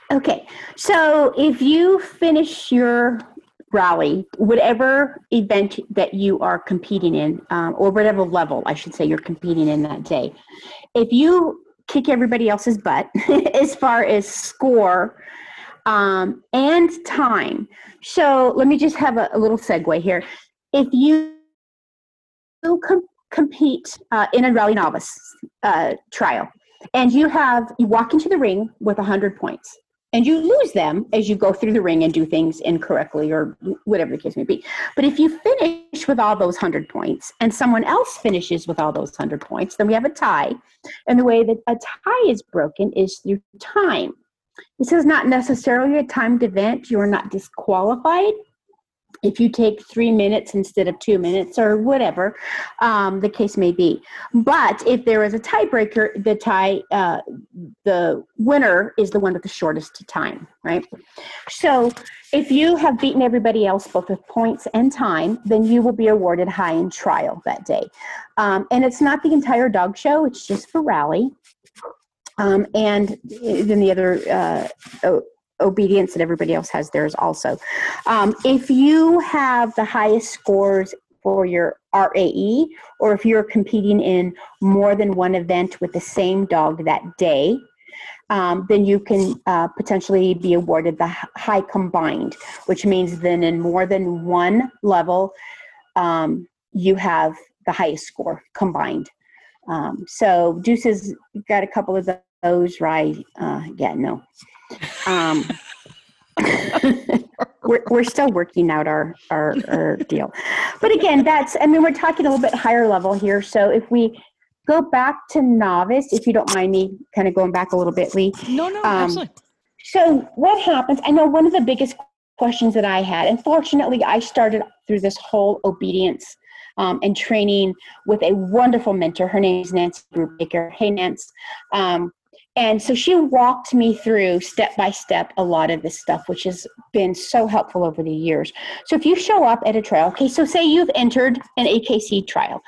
Okay, so if you finish your rally, whatever event that you are competing in, um, or whatever level I should say you're competing in that day, if you kick everybody else's butt [LAUGHS] as far as score um, and time, so let me just have a, a little segue here. If you com- compete uh, in a rally novice uh, trial, and you have you walk into the ring with 100 points and you lose them as you go through the ring and do things incorrectly or whatever the case may be. But if you finish with all those 100 points and someone else finishes with all those 100 points then we have a tie. And the way that a tie is broken is through time this is not necessarily a timed event. You're not disqualified. If you take three minutes instead of two minutes or whatever um, the case may be. But if there is a tiebreaker the tie uh, the winner is the one with the shortest time right? So if you have beaten everybody else both with points and time then you will be awarded high in trial that day. Um, and it's not the entire dog show. It's just for rally um, and then the other uh, o- obedience that everybody else has theirs also um, if you have the highest scores for your RAE, or if you're competing in more than one event with the same dog that day, um, then you can uh, potentially be awarded the high combined, which means then in more than one level, um, you have the highest score combined. Um, so Deuce has got a couple of those right. Uh, yeah, no. Um, [LAUGHS] we're, we're still working out our, our, our deal. But again, that's, I mean, we're talking a little bit higher level here. So if we go back to novice, if you don't mind me kind of going back a little bit, Lee. No, no, Um, absolutely. So what happens? I know one of the biggest questions that I had, and fortunately, I started through this whole obedience um, and training with a wonderful mentor. Her name is Nancy Brubaker. Hey, Nance. Um, and so she walked me through step by step a lot of this stuff, which has been so helpful over the years. So if you show up at a trial, okay, so say you've entered an AKC trial,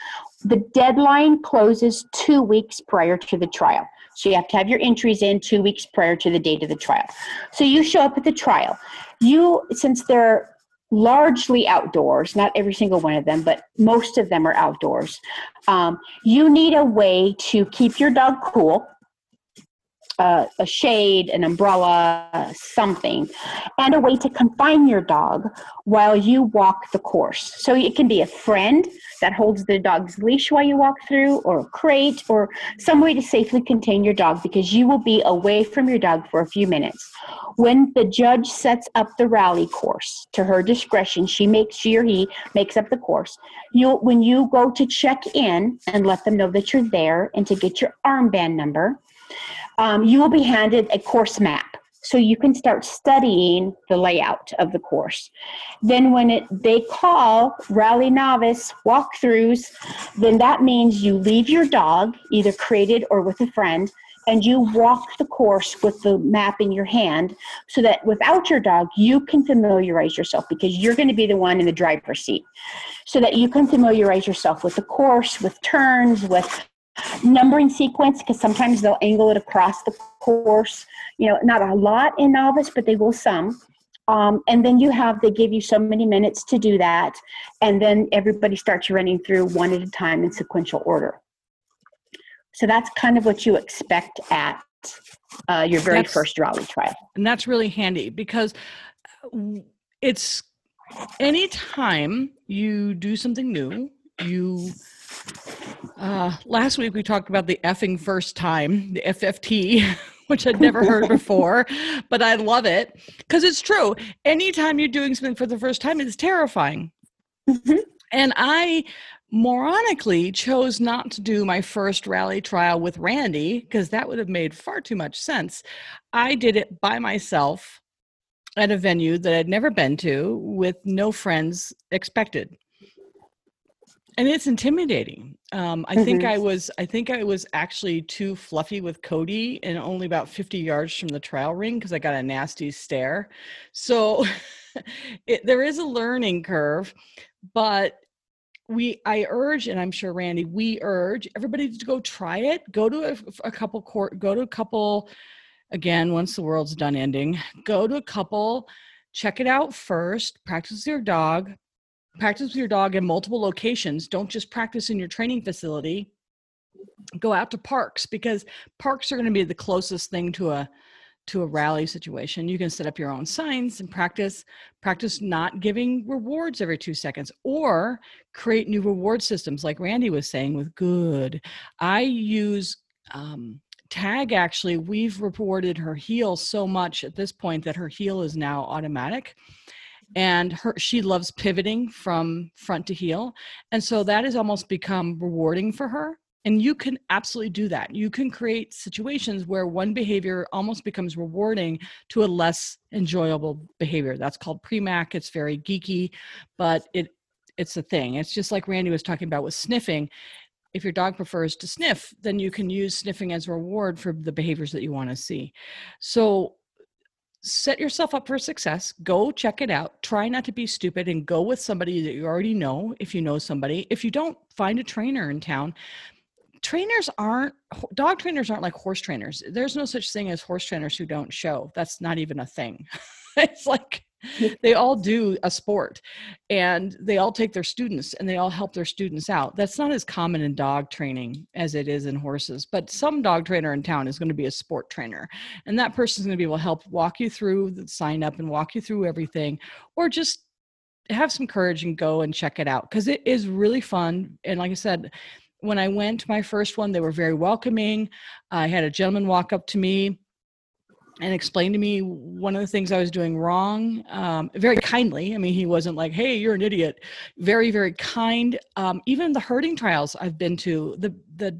the deadline closes two weeks prior to the trial. So you have to have your entries in two weeks prior to the date of the trial. So you show up at the trial. You, since they're largely outdoors, not every single one of them, but most of them are outdoors, um, you need a way to keep your dog cool uh, a shade, an umbrella, something, and a way to confine your dog while you walk the course. So it can be a friend that holds the dog's leash while you walk through, or a crate, or some way to safely contain your dog because you will be away from your dog for a few minutes. When the judge sets up the rally course to her discretion, she makes she or he makes up the course. You when you go to check in and let them know that you're there and to get your armband number, um, you will be handed a course map so you can start studying the layout of the course. Then when it they call rally novice walkthroughs, then that means you leave your dog either crated or with a friend and you walk the course with the map in your hand so that without your dog you can familiarize yourself because you're going to be the one in the driver's seat so that you can familiarize yourself with the course with turns with numbering sequence because sometimes they'll angle it across the course you know not a lot in novice but they will some. Um, and then you have they give you so many minutes to do that and then everybody starts running through one at a time in sequential order. So that's kind of what you expect at uh, your very that's, first rally trial. And that's really handy because it's anytime you do something new you uh, last week we talked about the effing first time, the FFT, [LAUGHS] which I'd never heard before, but I love it because it's true. Anytime you're doing something for the first time, it's terrifying. Mm-hmm. And I moronically chose not to do my first rally trial with Randy because that would have made far too much sense. I did it by myself at a venue that I'd never been to with no friends expected and it's intimidating. Um, i mm-hmm. think i was i think i was actually too fluffy with cody and only about 50 yards from the trial ring because i got a nasty stare. So [LAUGHS] it, there is a learning curve but we i urge and i'm sure randy we urge everybody to go try it. Go to a, a couple court go to a couple again once the world's done ending go to a couple check it out first practice your dog practice with your dog in multiple locations. Don't just practice in your training facility. Go out to parks because parks are going to be the closest thing to a to a rally situation. You can set up your own signs and practice practice not giving rewards every two seconds or create new reward systems like randy was saying with good. I use um, tag actually. We've rewarded her heel so much at this point that her heel is now automatic and her she loves pivoting from front to heel. And so that has almost become rewarding for her. And you can absolutely do that. You can create situations where one behavior almost becomes rewarding to a less enjoyable behavior. That's called Premack. It's very geeky but it it's a thing. It's just like randy was talking about with sniffing. If your dog prefers to sniff then you can use sniffing as a reward for the behaviors that you want to see. So set yourself up for success. Go check it out. Try not to be stupid and go with somebody that you already know if you know somebody. If you don't, find a trainer in town. Trainers aren't, dog trainers aren't like horse trainers. There's no such thing as horse trainers who don't show. That's not even a thing. [LAUGHS] it's like [LAUGHS] they all do a sport and they all take their students and they all help their students out. That's not as common in dog training as it is in horses, but some dog trainer in town is going to be a sport trainer. And that person is going to be able to help walk you through sign up and walk you through everything or just have some courage and go and check it out because it is really fun. And like I said, when I went my first one, they were very welcoming. I had a gentleman walk up to me and explained to me one of the things I was doing wrong um, very kindly. I mean, he wasn't like, hey, you're an idiot. Very, very kind. Um, even the herding trials I've been to, the, the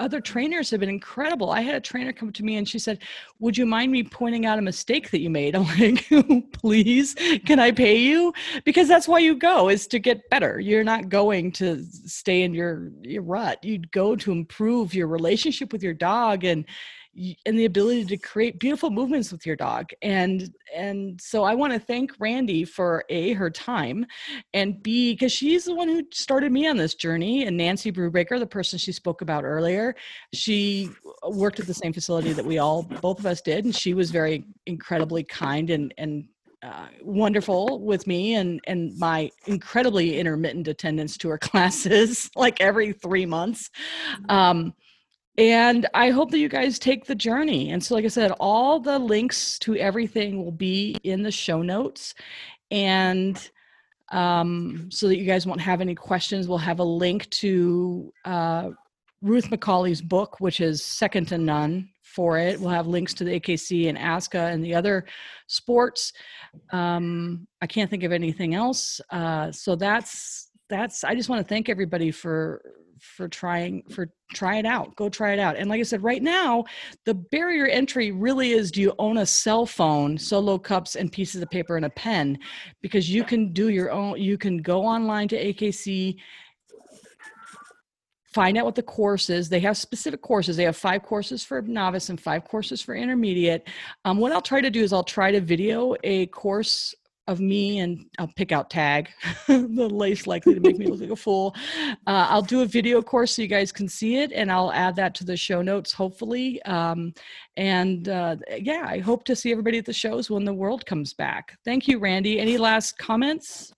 other trainers have been incredible. I had a trainer come to me and she said, Would you mind me pointing out a mistake that you made? [LAUGHS] I'm like, Please, can I pay you? Because that's why you go, is to get better. You're not going to stay in your, your rut. You'd go to improve your relationship with your dog and and the ability to create beautiful movements with your dog and and so i want to thank randy for a her time and b because she's the one who started me on this journey and nancy brubaker the person she spoke about earlier she worked at the same facility that we all both of us did and she was very incredibly kind and and uh, wonderful with me and and my incredibly intermittent attendance to her [LAUGHS] classes like every three months. Um, and I hope that you guys take the journey. And so, like I said, all the links to everything will be in the show notes. And um, so that you guys won't have any questions, we'll have a link to uh, Ruth McCauley's book, which is second to none for it. We'll have links to the AKC and ASCA and the other sports. Um, I can't think of anything else. Uh, so that's that's. I just want to thank everybody for for trying for try it out go try it out and like i said right now the barrier entry really is do you own a cell phone solo cups and pieces of paper and a pen because you can do your own you can go online to akc find out what the course is. They have specific courses. They have five courses for novice and five courses for intermediate. Um, what I'll try to do is I'll try to video a course of me and I'll pick out tag, [LAUGHS] the least likely to make me look like a fool. Uh, I'll do a video course so you guys can see it and I'll add that to the show notes hopefully. Um, and uh, yeah, I hope to see everybody at the shows when the world comes back. Thank you, Randy. Any last comments?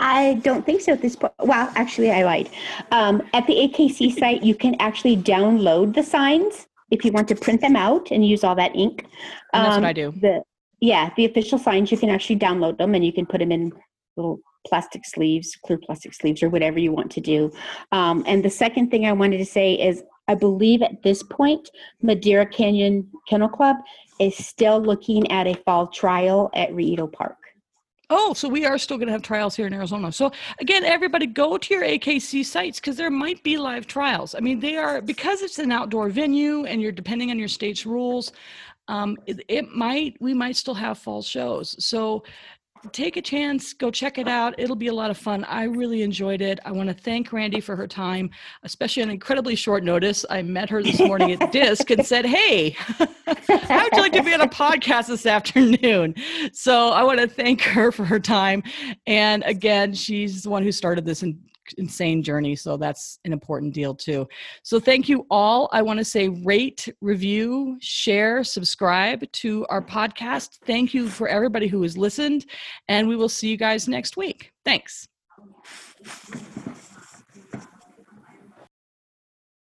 I don't think so at this point. Well, actually, I lied. Um, at the AKC [LAUGHS] site, you can actually download the signs if you want to print them out and use all that ink. Um, that's what I do. The, yeah, the official signs, you can actually download them and you can put them in little plastic sleeves, clear plastic sleeves, or whatever you want to do. Um, and the second thing I wanted to say is I believe at this point, Madera Canyon Kennel Club is still looking at a fall trial at Rillito Park. Oh, so we are still going to have trials here in Arizona. So again, everybody go to your AKC sites because there might be live trials. I mean, they are because it's an outdoor venue and you're depending on your state's rules. Um, it, it might we might still have fall shows. So take a chance, go check it out. It'll be a lot of fun. I really enjoyed it. I want to thank Randy for her time, especially on incredibly short notice. I met her this morning at DISC and said, Hey, [LAUGHS] how would you like to be on a podcast this afternoon? So I want to thank her for her time. And again, she's the one who started this and insane journey. So that's an important deal too. So thank you all. I want to say rate, review, share, subscribe to our podcast. Thank you for everybody who has listened. And we will see you guys next week. Thanks.